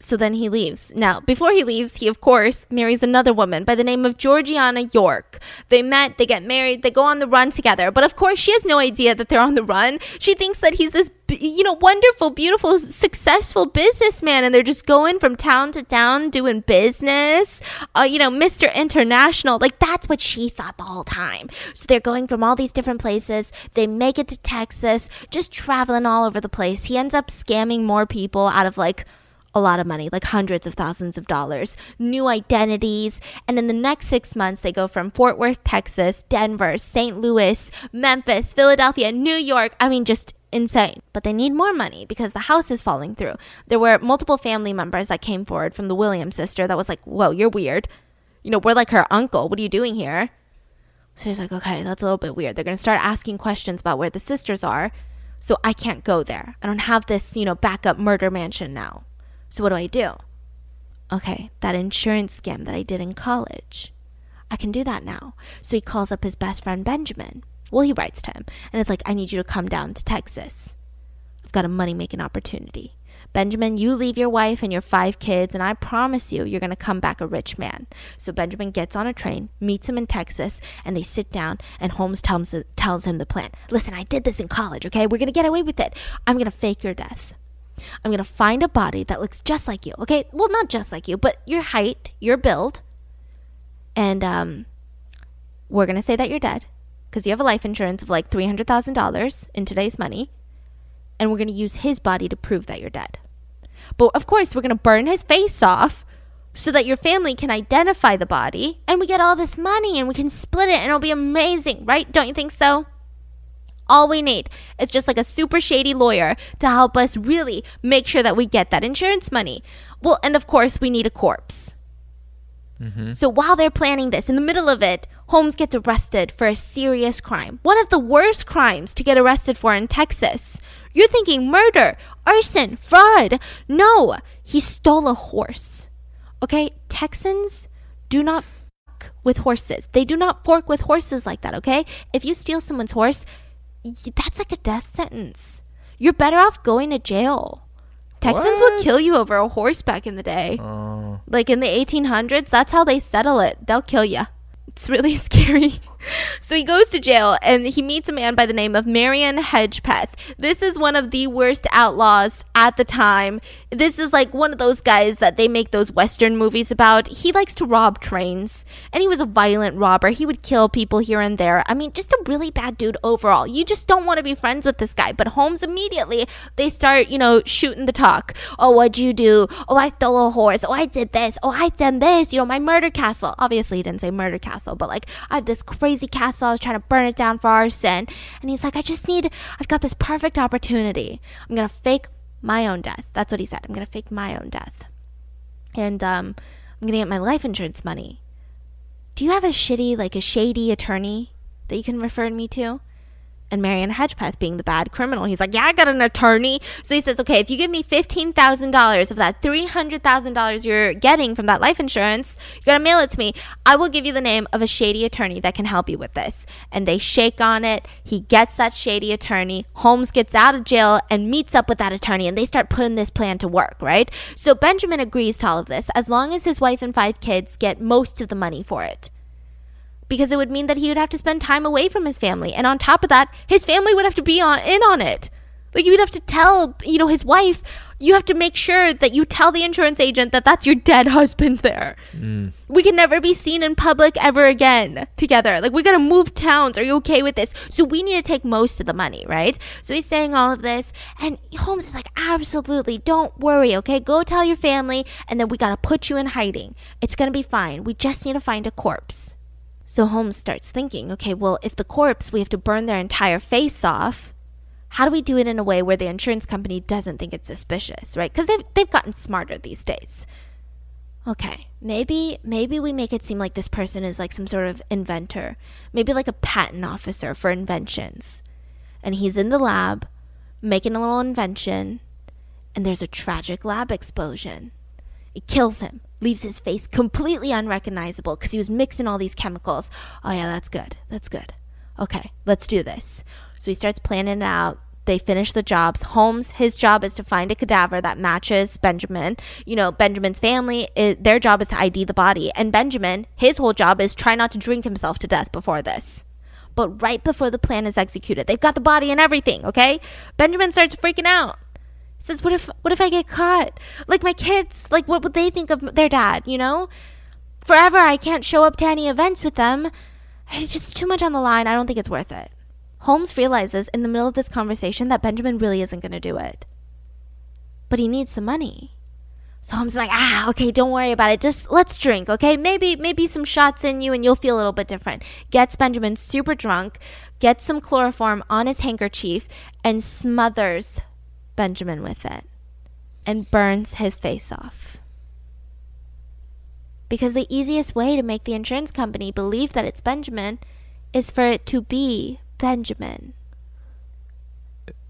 So then he leaves. Now, before he leaves, he of course marries another woman by the name of Georgiana York. They met, they get married, they go on the run together. But of course, she has no idea that they're on the run. She thinks that he's this, you know, wonderful, beautiful, successful businessman, and they're just going from town to town doing business. Uh, you know, Mr. International. Like that's what she thought the whole time. So they're going from all these different places. They make it to Texas, just traveling all over the place. He ends up scamming more people out of like a lot of money, like hundreds of thousands of dollars, new identities. And in the next six months, they go from Fort Worth, Texas, Denver, St. Louis, Memphis, Philadelphia, New York. I mean, just insane. But they need more money because the house is falling through. There were multiple family members that came forward from the Williams sister that was like, Whoa, you're weird. You know, we're like her uncle. What are you doing here? So he's like, Okay, that's a little bit weird. They're going to start asking questions about where the sisters are. So I can't go there. I don't have this, you know, backup murder mansion now. So what do I do? Okay, that insurance scam that I did in college. I can do that now. So he calls up his best friend Benjamin. Well, he writes to him and it's like, I need you to come down to Texas. I've got a money making opportunity. Benjamin, you leave your wife and your five kids, and I promise you, you're going to come back a rich man. So Benjamin gets on a train, meets him in Texas, and they sit down, and Holmes tells, him the plan. Listen, I did this in college, okay? We're going to get away with it. I'm going to fake your death. I'm going to find a body that looks just like you, okay? Well, not just like you, but your height, your build. And um, we're going to say that you're dead because you have a life insurance of like $300,000 in today's money. And we're going to use his body to prove that you're dead. But of course, we're going to burn his face off so that your family can identify the body and we get all this money and we can split it and it'll be amazing, right? Don't you think so? All we need is just like a super shady lawyer to help us really make sure that we get that insurance money. Well, and of course, we need a corpse. Mm-hmm. So while they're planning this, in the middle of it, Holmes gets arrested for a serious crime. One of the worst crimes to get arrested for in Texas. You're thinking murder, arson, fraud. No, he stole a horse. Okay, Texans do not fuck with horses. They do not fork with horses like that, okay? If you steal someone's horse, that's like a death sentence. You're better off going to jail. Texans would kill you over a horse back in the day. Oh. Like in the 1800s, that's how they settle it. They'll kill you. It's really scary. So he goes to jail and he meets a man by the name of Marion Hedgepeth. This is one of the worst outlaws at the time. This is like one of those guys that they make those Western movies about. He likes to rob trains and he was a violent robber. He would kill people here and there. I mean, just a really bad dude overall. You just don't want to be friends with this guy. But Holmes immediately, they start, you know, shooting the talk. Oh, what'd you do? Oh, I stole a horse. Oh, I did this. Oh, I done this. You know, my murder castle. Obviously, he didn't say murder castle, but like, I have this crazy castle. I was trying to burn it down for arson. And he's like, I just need, I've got this perfect opportunity. I'm going to fake my own death. That's what he said. I'm going to fake my own death. And um, I'm going to get my life insurance money. Do you have a shitty, like a shady attorney that you can refer me to? And Marion Hedgepeth being the bad criminal. He's like, Yeah, I got an attorney. So he says, Okay, if you give me $15,000 of that $300,000 you're getting from that life insurance, you got to mail it to me. I will give you the name of a shady attorney that can help you with this. And they shake on it. He gets that shady attorney. Holmes gets out of jail and meets up with that attorney, and they start putting this plan to work, right? So Benjamin agrees to all of this as long as his wife and five kids get most of the money for it because it would mean that he would have to spend time away from his family. And on top of that, his family would have to be on, in on it. Like, you'd have to tell, you know, his wife, you have to make sure that you tell the insurance agent that that's your dead husband there. Mm. We can never be seen in public ever again together. Like, we gotta move towns. Are you okay with this? So, we need to take most of the money, right? So, he's saying all of this. And Holmes is like, absolutely, don't worry, okay? Go tell your family, and then we gotta put you in hiding. It's gonna be fine. We just need to find a corpse. So Holmes starts thinking, okay, well, if the corpse, we have to burn their entire face off, how do we do it in a way where the insurance company doesn't think it's suspicious, right? Because they've, they've gotten smarter these days. Okay, maybe maybe we make it seem like this person is like some sort of inventor, maybe like a patent officer for inventions. And he's in the lab making a little invention, and there's a tragic lab explosion. It kills him leaves his face completely unrecognizable because he was mixing all these chemicals. Oh, yeah, that's good. That's good. Okay, let's do this. So he starts planning it out. They finish the jobs. Holmes, his job is to find a cadaver that matches Benjamin. You know, Benjamin's family, it, their job is to ID the body. And Benjamin, his whole job is try not to drink himself to death before this. But right before the plan is executed, they've got the body and everything, okay? Benjamin starts freaking out says, "What if what if I get caught? Like my kids, like what would they think of their dad, you know? Forever I can't show up to any events with them. It's just too much on the line. I don't think it's worth it." Holmes realizes in the middle of this conversation that Benjamin really isn't going to do it. But he needs some money. So Holmes is like, "Ah, okay, don't worry about it. Just let's drink, okay? Maybe maybe some shots in you and you'll feel a little bit different." Gets Benjamin super drunk, gets some chloroform on his handkerchief and smothers Benjamin with it and burns his face off. Because the easiest way to make the insurance company believe that it's Benjamin is for it to be Benjamin.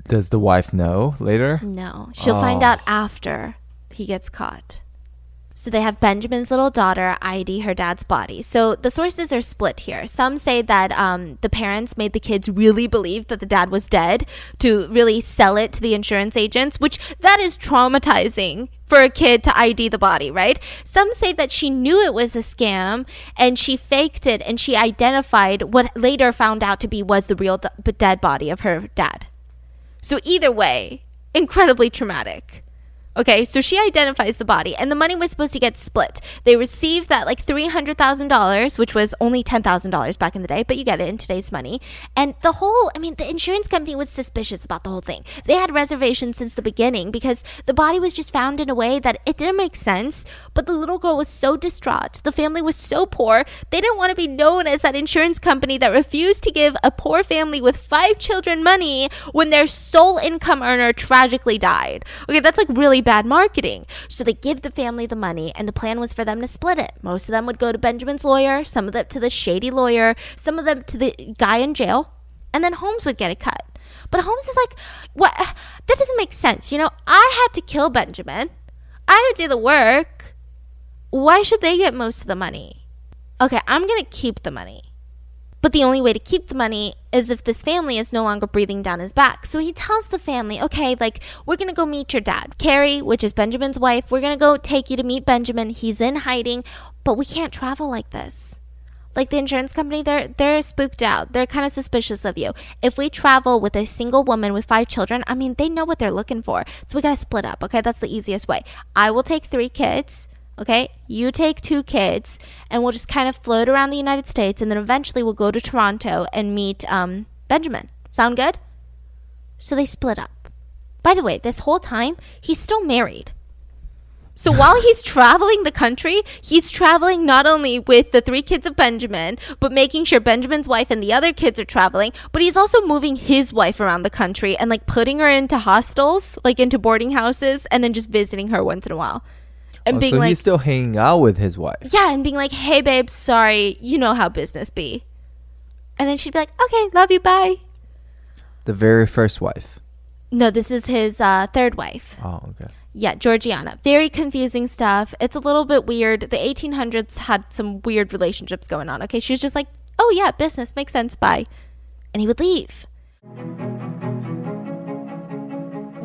Does the wife know later? No. She'll oh. find out after he gets caught. So they have Benjamin's little daughter ID her dad's body. So the sources are split here. Some say that um, the parents made the kids really believe that the dad was dead to really sell it to the insurance agents, which that is traumatizing for a kid to ID the body, right? Some say that she knew it was a scam and she faked it and she identified what later found out to be was the real d- dead body of her dad. So either way, incredibly traumatic. Okay, so she identifies the body, and the money was supposed to get split. They received that like $300,000, which was only $10,000 back in the day, but you get it in today's money. And the whole, I mean, the insurance company was suspicious about the whole thing. They had reservations since the beginning because the body was just found in a way that it didn't make sense, but the little girl was so distraught. The family was so poor, they didn't want to be known as that insurance company that refused to give a poor family with five children money when their sole income earner tragically died. Okay, that's like really bad marketing. So they give the family the money, and the plan was for them to split it. Most of them would go to Benjamin's lawyer, some of them to the shady lawyer, some of them to the guy in jail, and then Holmes would get a cut. But Holmes is like, what? That doesn't make sense. You know, I had to kill Benjamin. I had to do the work. Why should they get most of the money? Okay, I'm going to keep the money. But the only way to keep the money is if this family is no longer breathing down his back. So he tells the family, okay, like, we're going to go meet your dad. Carrie, which is Benjamin's wife, we're going to go take you to meet Benjamin. He's in hiding, but we can't travel like this. Like the insurance company, they're they're spooked out. They're kind of suspicious of you. If we travel with a single woman with five children, I mean, they know what they're looking for. So we got to split up, okay? That's the easiest way. I will take 3 kids Okay, you take two kids, and we'll just kind of float around the United States, and then eventually we'll go to Toronto and meet um, Benjamin. Sound good? So they split up. By the way, this whole time, he's still married. So while he's traveling the country, he's traveling not only with the three kids of Benjamin, but making sure Benjamin's wife and the other kids are traveling, but he's also moving his wife around the country and like putting her into hostels, like into boarding houses, and then just visiting her once in a while and oh, being so like, he's still hanging out with his wife. Yeah, and being like, "Hey, babe, sorry, you know how business be," and then she'd be like, "Okay, love you, bye." The very first wife. No, this is his uh, third wife. Oh, okay. Yeah, Georgiana. Very confusing stuff. It's a little bit weird. The 1800s had some weird relationships going on. Okay, she was just like, oh, yeah, business makes sense. Bye. And he would leave.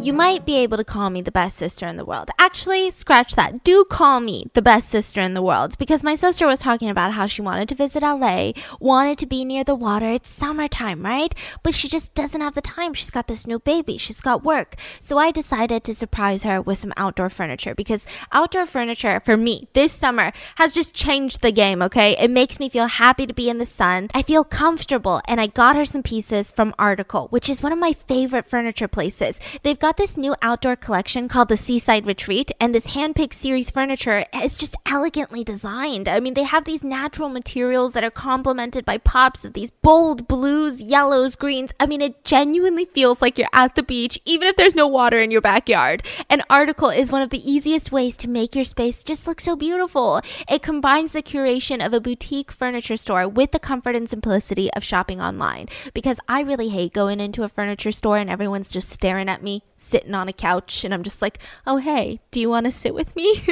You might be able to call me the best sister in the world. Actually, scratch that. Do call me the best sister in the world because my sister was talking about how she wanted to visit LA, wanted to be near the water. It's summertime, right? But she just doesn't have the time. She's got this new baby, she's got work. So I decided to surprise her with some outdoor furniture because outdoor furniture for me this summer has just changed the game, okay? It makes me feel happy to be in the sun. I feel comfortable and I got her some pieces from Article, which is one of my favorite furniture places. They've got got this new outdoor collection called the Seaside Retreat, and this handpicked series furniture is just elegantly designed. I mean, they have these natural materials that are complemented by pops of these bold blues, yellows, greens. I mean, it genuinely feels like you're at the beach, even if there's no water in your backyard. An article is one of the easiest ways to make your space just look so beautiful. It combines the curation of a boutique furniture store with the comfort and simplicity of shopping online. Because I really hate going into a furniture store and everyone's just staring at me sitting on a couch and I'm just like, oh, hey, do you want to sit with me?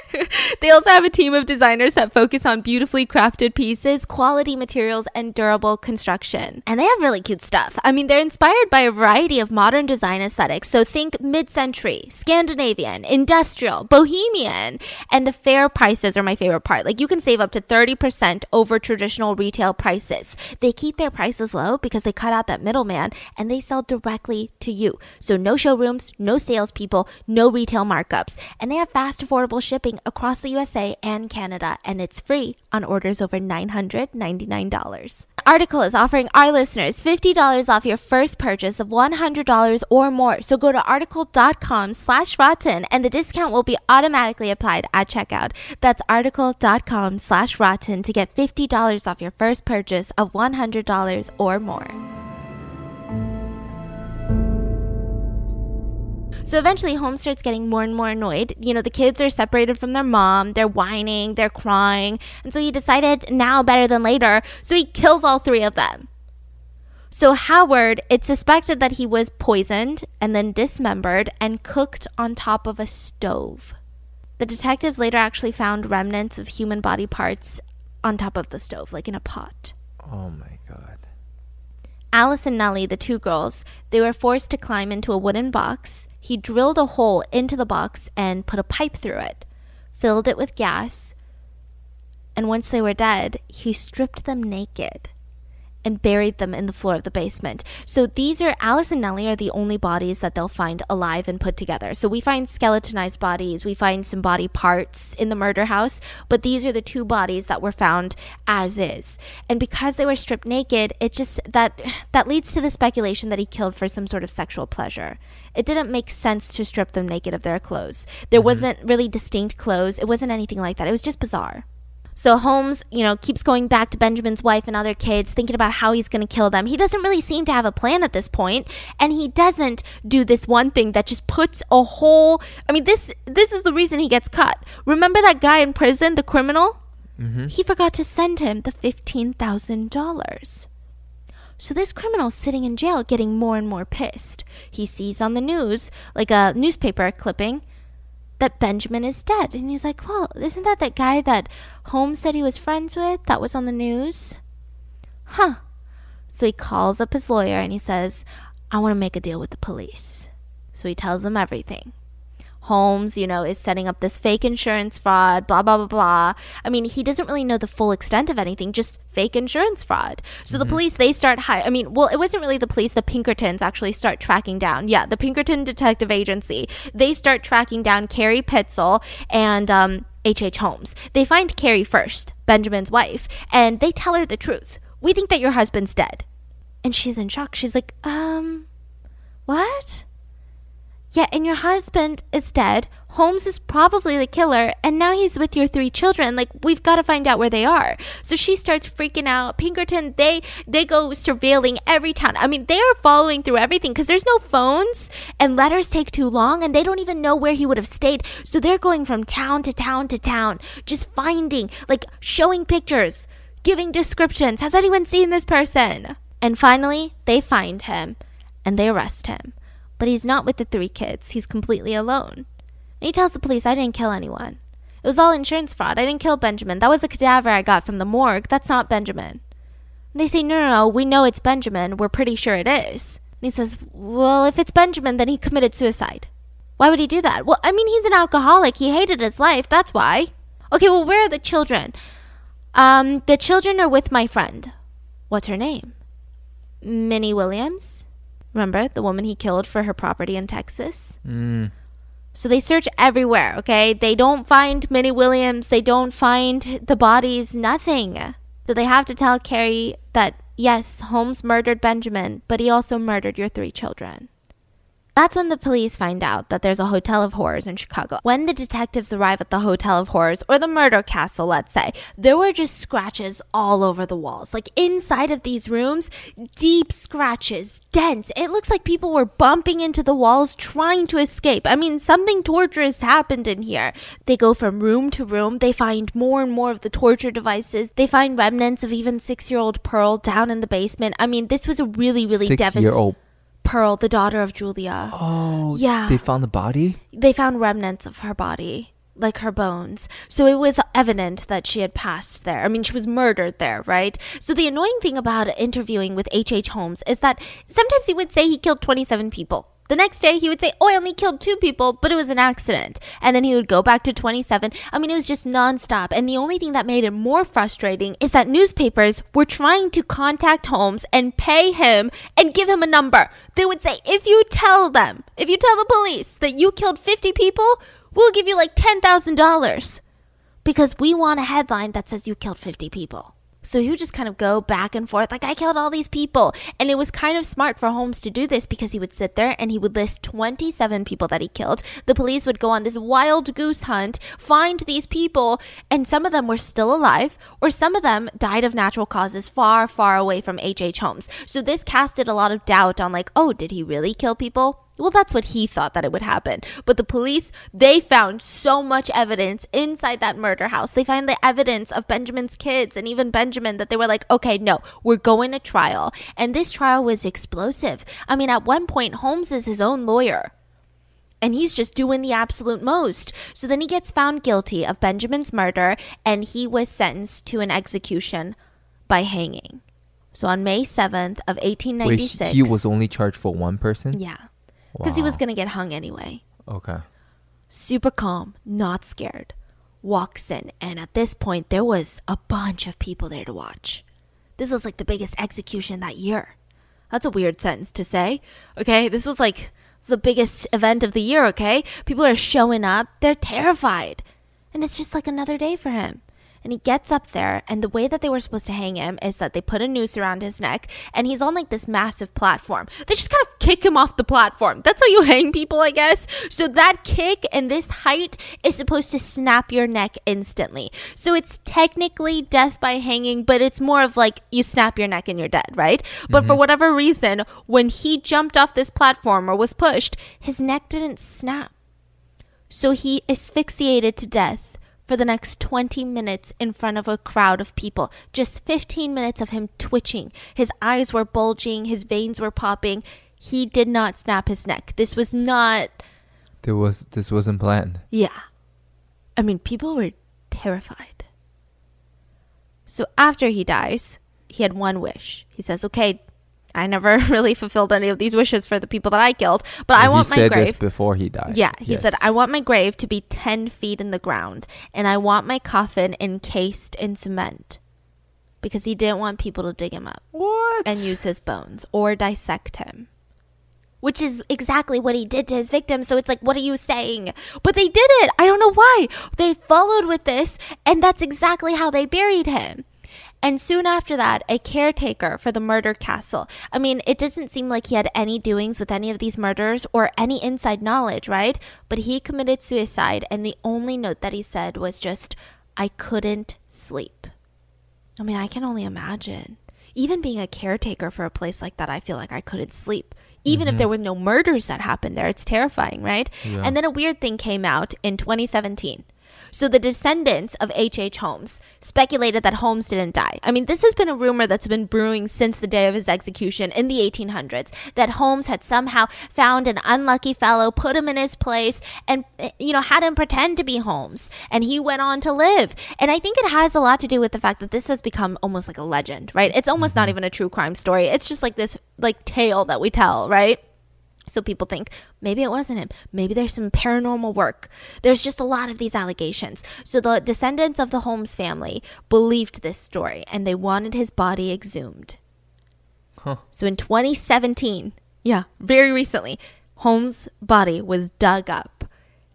they also have a team of designers that focus on beautifully crafted pieces, quality materials, and durable construction. And they have really cute stuff. I mean, they're inspired by a variety of modern design aesthetics. So think mid century, Scandinavian, industrial, bohemian. And the fair prices are my favorite part. Like you can save up to 30% over traditional retail prices. They keep their prices low because they cut out that middleman and they sell directly to you. So no showrooms, no salespeople, no retail markups. And they have fast, affordable shipping across the USA and Canada, and it's free on orders over $999. Article is offering our listeners $50 off your first purchase of $100 or more. So go to article.com slash rotten and the discount will be automatically applied at checkout. That's article.com slash rotten to get $50 off your first purchase of $100 or more. So eventually, Holmes starts getting more and more annoyed. You know, the kids are separated from their mom, they're whining, they're crying. And so he decided now better than later. So he kills all three of them. So Howard, it's suspected that he was poisoned and then dismembered and cooked on top of a stove. The detectives later actually found remnants of human body parts on top of the stove, like in a pot. Oh my. Alice and Nellie, the two girls, they were forced to climb into a wooden box. He drilled a hole into the box and put a pipe through it, filled it with gas, and once they were dead, he stripped them naked and buried them in the floor of the basement. So these are Alice and Nellie are the only bodies that they'll find alive and put together. So we find skeletonized bodies, we find some body parts in the murder house, but these are the two bodies that were found as is. And because they were stripped naked, it just that that leads to the speculation that he killed for some sort of sexual pleasure. It didn't make sense to strip them naked of their clothes. There mm-hmm. wasn't really distinct clothes. It wasn't anything like that. It was just bizarre. So Holmes, you know, keeps going back to Benjamin's wife and other kids, thinking about how he's going to kill them. He doesn't really seem to have a plan at this point, and he doesn't do this one thing that just puts a whole. I mean, this this is the reason he gets cut. Remember that guy in prison, the criminal? Mm-hmm. He forgot to send him the fifteen thousand dollars. So this criminal's sitting in jail, getting more and more pissed. He sees on the news, like a newspaper clipping that Benjamin is dead. And he's like, Well, isn't that that guy that Holmes said he was friends with that was on the news? Huh. So he calls up his lawyer and he says, I want to make a deal with the police. So he tells them everything. Holmes, you know, is setting up this fake insurance fraud, blah, blah, blah, blah. I mean, he doesn't really know the full extent of anything, just fake insurance fraud. So mm-hmm. the police, they start high. I mean, well, it wasn't really the police, the Pinkertons actually start tracking down. Yeah, the Pinkerton Detective Agency. They start tracking down Carrie Pitezel and, um, H.H. H. Holmes. They find Carrie first, Benjamin's wife, and they tell her the truth. We think that your husband's dead. And she's in shock. She's like, um, what? Yeah, and your husband is dead. Holmes is probably the killer, and now he's with your three children. Like we've got to find out where they are. So she starts freaking out. Pinkerton, they they go surveilling every town. I mean, they are following through everything because there's no phones, and letters take too long, and they don't even know where he would have stayed. So they're going from town to town to town, just finding, like showing pictures, giving descriptions. Has anyone seen this person? And finally, they find him and they arrest him. But he's not with the three kids, he's completely alone. And he tells the police, I didn't kill anyone. It was all insurance fraud. I didn't kill Benjamin. That was a cadaver I got from the morgue. That's not Benjamin. And they say, No, no, no, we know it's Benjamin. We're pretty sure it is. And he says, Well, if it's Benjamin, then he committed suicide. Why would he do that? Well, I mean, he's an alcoholic. He hated his life. That's why. Okay, well, where are the children? Um, the children are with my friend. What's her name? Minnie Williams. Remember the woman he killed for her property in Texas? Mm. So they search everywhere, okay? They don't find Minnie Williams. They don't find the bodies, nothing. So they have to tell Carrie that, yes, Holmes murdered Benjamin, but he also murdered your three children. That's when the police find out that there's a hotel of horrors in Chicago. When the detectives arrive at the hotel of horrors, or the murder castle, let's say, there were just scratches all over the walls. Like inside of these rooms, deep scratches, dense. It looks like people were bumping into the walls trying to escape. I mean, something torturous happened in here. They go from room to room. They find more and more of the torture devices. They find remnants of even six year old Pearl down in the basement. I mean, this was a really, really Six year devastating. old. Pearl, the daughter of Julia. Oh, Yeah. They found the body. They found remnants of her body, like her bones. So it was evident that she had passed there. I mean, she was murdered there, right? So the annoying thing about interviewing with H.H. H. Holmes is that sometimes he would say he killed 27 people. The next day he would say, Oh, I only killed two people, but it was an accident. And then he would go back to 27. I mean, it was just nonstop. And the only thing that made it more frustrating is that newspapers were trying to contact Holmes and pay him and give him a number. They would say, If you tell them, if you tell the police that you killed 50 people, we'll give you like $10,000 because we want a headline that says you killed 50 people. So he would just kind of go back and forth, like, I killed all these people. And it was kind of smart for Holmes to do this because he would sit there and he would list 27 people that he killed. The police would go on this wild goose hunt, find these people, and some of them were still alive, or some of them died of natural causes far, far away from H.H. H. Holmes. So this casted a lot of doubt on, like, oh, did he really kill people? Well, that's what he thought that it would happen. But the police, they found so much evidence inside that murder house. They found the evidence of Benjamin's kids and even Benjamin that they were like, okay, no, we're going to trial. And this trial was explosive. I mean, at one point, Holmes is his own lawyer. And he's just doing the absolute most. So then he gets found guilty of Benjamin's murder and he was sentenced to an execution by hanging. So on May 7th of Wait, 1896. he was only charged for one person. Yeah. Because he was going to get hung anyway. Okay. Super calm, not scared. Walks in, and at this point, there was a bunch of people there to watch. This was like the biggest execution that year. That's a weird sentence to say. Okay, this was like this the biggest event of the year, okay? People are showing up, they're terrified. And it's just like another day for him. And he gets up there, and the way that they were supposed to hang him is that they put a noose around his neck, and he's on like this massive platform. They just kind of kick him off the platform. That's how you hang people, I guess. So that kick and this height is supposed to snap your neck instantly. So it's technically death by hanging, but it's more of like you snap your neck and you're dead, right? But for mm-hmm. whatever reason, when he jumped off this platform or was pushed, his neck didn't snap. So he asphyxiated to death for the next 20 minutes in front of a crowd of people. Just 15 minutes of him twitching. His eyes were bulging, his veins were popping. He did not snap his neck. This was not, There was this wasn't planned. yeah. I mean, people were terrified. So after he dies, he had one wish. He says, okay, I never really fulfilled any of these wishes for the people that I killed, but I And want he my said grave. this before he died. Yeah, he said, I want my grave to be 10 feet in the ground, and I want my coffin encased in cement. Because he didn't want people to dig him up what? and use his bones or dissect him. Which is exactly what he did to his victims. So it's like, what are you saying? But they did it. I don't know why. They followed with this, and that's exactly how they buried him. And soon after that, a caretaker for the murder castle. I mean, it doesn't seem like he had any doings with any of these murders or any inside knowledge, right? But he committed suicide, and the only note that he said was just, I couldn't sleep. I mean, I can only imagine. Even being a caretaker for a place like that, I feel like I couldn't sleep. Even if mm-hmm. there were no murders that happened there, it's terrifying, right? Yeah. And then a weird thing came out in 2017. So the descendants of H.H. H. Holmes speculated that Holmes didn't die. I mean, this has been a rumor that's been brewing since the day of his execution in the 1800s that Holmes had somehow found an unlucky fellow, put him in his place, and, you know, had him pretend to be Holmes. And he went on to live. And I think it has a lot to do with the fact that this has become almost like a legend, right? It's almost not mm-hmm. even a true crime story. It's just like this, like, tale that we tell, right? So people think maybe it wasn't him. Maybe there's some paranormal work. There's just a lot of these allegations. So the descendants of the Holmes family believed this story and they wanted his body exhumed. Huh. So in 2017, yeah, very recently, Holmes' body was dug up.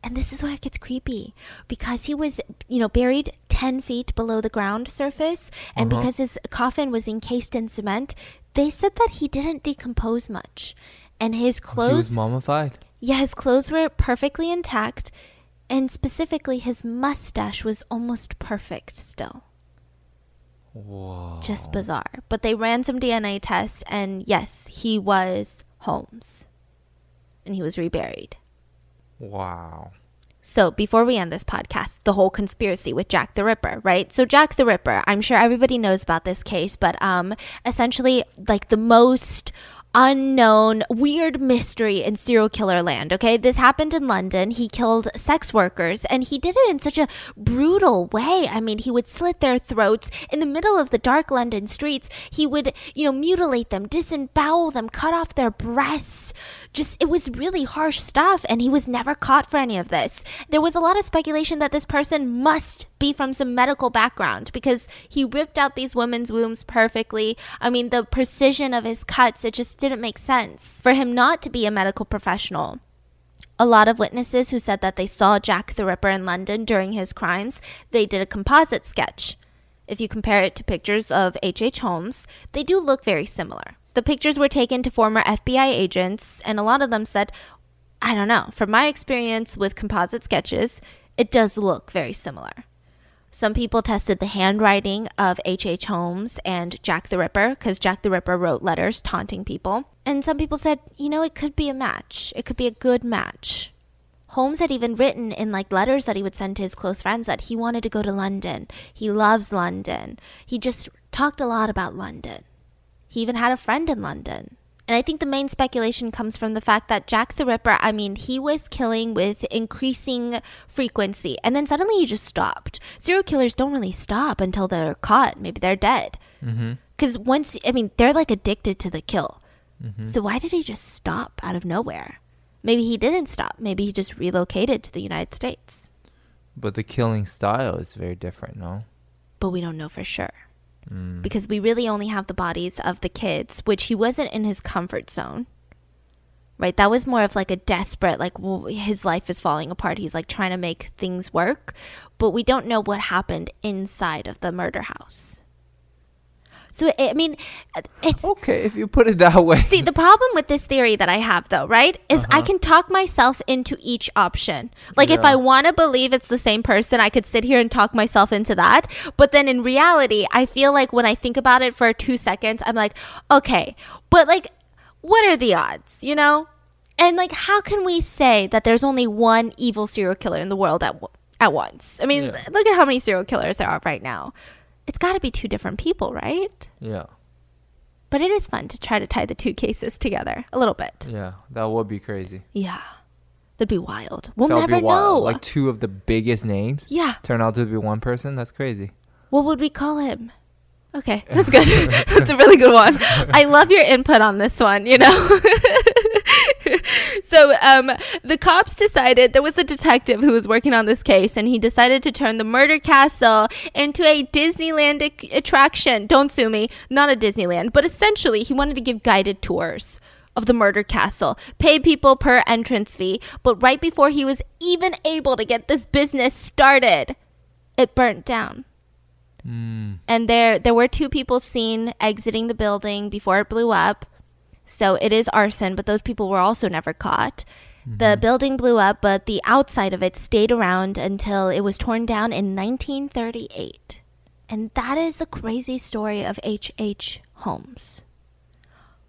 And this is where it gets creepy because he was, you know, buried 10 feet below the ground surface. And uh-huh. because his coffin was encased in cement, they said that he didn't decompose much and his clothes he was mummified. Yeah, his clothes were perfectly intact, and specifically his mustache was almost perfect still. Whoa. Just bizarre. But they ran some DNA tests, and yes, he was Holmes. And he was reburied. Wow. So, before we end this podcast, the whole conspiracy with Jack the Ripper, right? So, Jack the Ripper, I'm sure everybody knows about this case, but um, essentially, like the most unknown weird mystery in serial killer land. Okay, this happened in London. He killed sex workers and he did it in such a brutal way. I mean, he would slit their throats in the middle of the dark London streets. He would, you know, mutilate them, disembowel them, cut off their breasts. Just, it was really harsh stuff and he was never caught for any of this. There was a lot of speculation that this person must be from some medical background because he ripped out these women's wombs perfectly. I mean, the precision of his cuts, it just didn't make sense for him not to be a medical professional. A lot of witnesses who said that they saw Jack the Ripper in London during his crimes, they did a composite sketch. If you compare it to pictures of H.H. H. Holmes, they do look very similar. The pictures were taken to former FBI agents, and a lot of them said, I don't know, from my experience with composite sketches, it does look very similar. Some people tested the handwriting of H.H. H. Holmes and Jack the Ripper because Jack the Ripper wrote letters taunting people. And some people said, you know, it could be a match. It could be a good match. Holmes had even written in like letters that he would send to his close friends that he wanted to go to London. He loves London. He just talked a lot about London. He even had a friend in London. And I think the main speculation comes from the fact that Jack the Ripper, I mean, he was killing with increasing frequency and then suddenly he just stopped. Serial killers don't really stop until they're caught. Maybe they're dead. Because mm-hmm. once, I mean, they're like addicted to the kill. Mm-hmm. So why did he just stop out of nowhere? Maybe he didn't stop. Maybe he just relocated to the United States. But the killing style is very different, no? But we don't know for sure. Mm. Because we really only have the bodies of the kids, which he wasn't in his comfort zone. Right? That was more of like a desperate, like, well, his life is falling apart. He's like trying to make things work. But we don't know what happened inside of the murder house. So I mean, it's okay if you put it that way. See, the problem with this theory that I have, though, right, is uh-huh. I can talk myself into each option. Like, yeah. if I want to believe it's the same person, I could sit here and talk myself into that. But then in reality, I feel like when I think about it for two seconds, I'm like, okay, but like, what are the odds, you know? And like, how can we say that there's only one evil serial killer in the world at at once? I mean, yeah. look at how many serial killers there are right now it's got to be two different people, right? Yeah. But it is fun to try to tie the two cases together a little bit. Yeah, that would be crazy. Yeah. That'd be wild. We'll That'd never know. Like two of the biggest names. Yeah. Turn out to be one person. That's crazy. What would we call him? Okay, that's good. that's a really good one. I love your input on this one, you know? so um, the cops decided there was a detective who was working on this case, and he decided to turn the murder castle into a Disneyland attraction. Don't sue me, not a Disneyland, but essentially he wanted to give guided tours of the murder castle, pay people per entrance fee. But right before he was even able to get this business started, it burnt down. Mm. And there there were two people seen exiting the building before it blew up. So it is arson, but those people were also never caught. Mm-hmm. The building blew up, but the outside of it stayed around until it was torn down in 1938. And that is the crazy story of H.H. H. Holmes.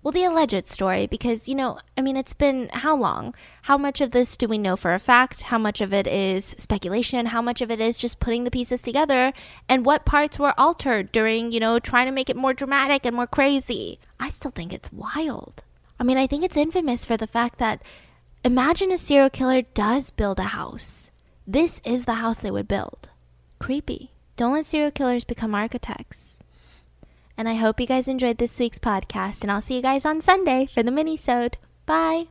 Well, the alleged story, because, you know, I mean, it's been how long? How much of this do we know for a fact? How much of it is speculation? How much of it is just putting the pieces together? And what parts were altered during, you know, trying to make it more dramatic and more crazy? I still think it's wild. I mean, I think it's infamous for the fact that imagine a serial killer does build a house. This is the house they would build. Creepy. Don't let serial killers become architects. And I hope you guys enjoyed this week's podcast, and I'll see you guys on Sunday for the mini-sode. Bye!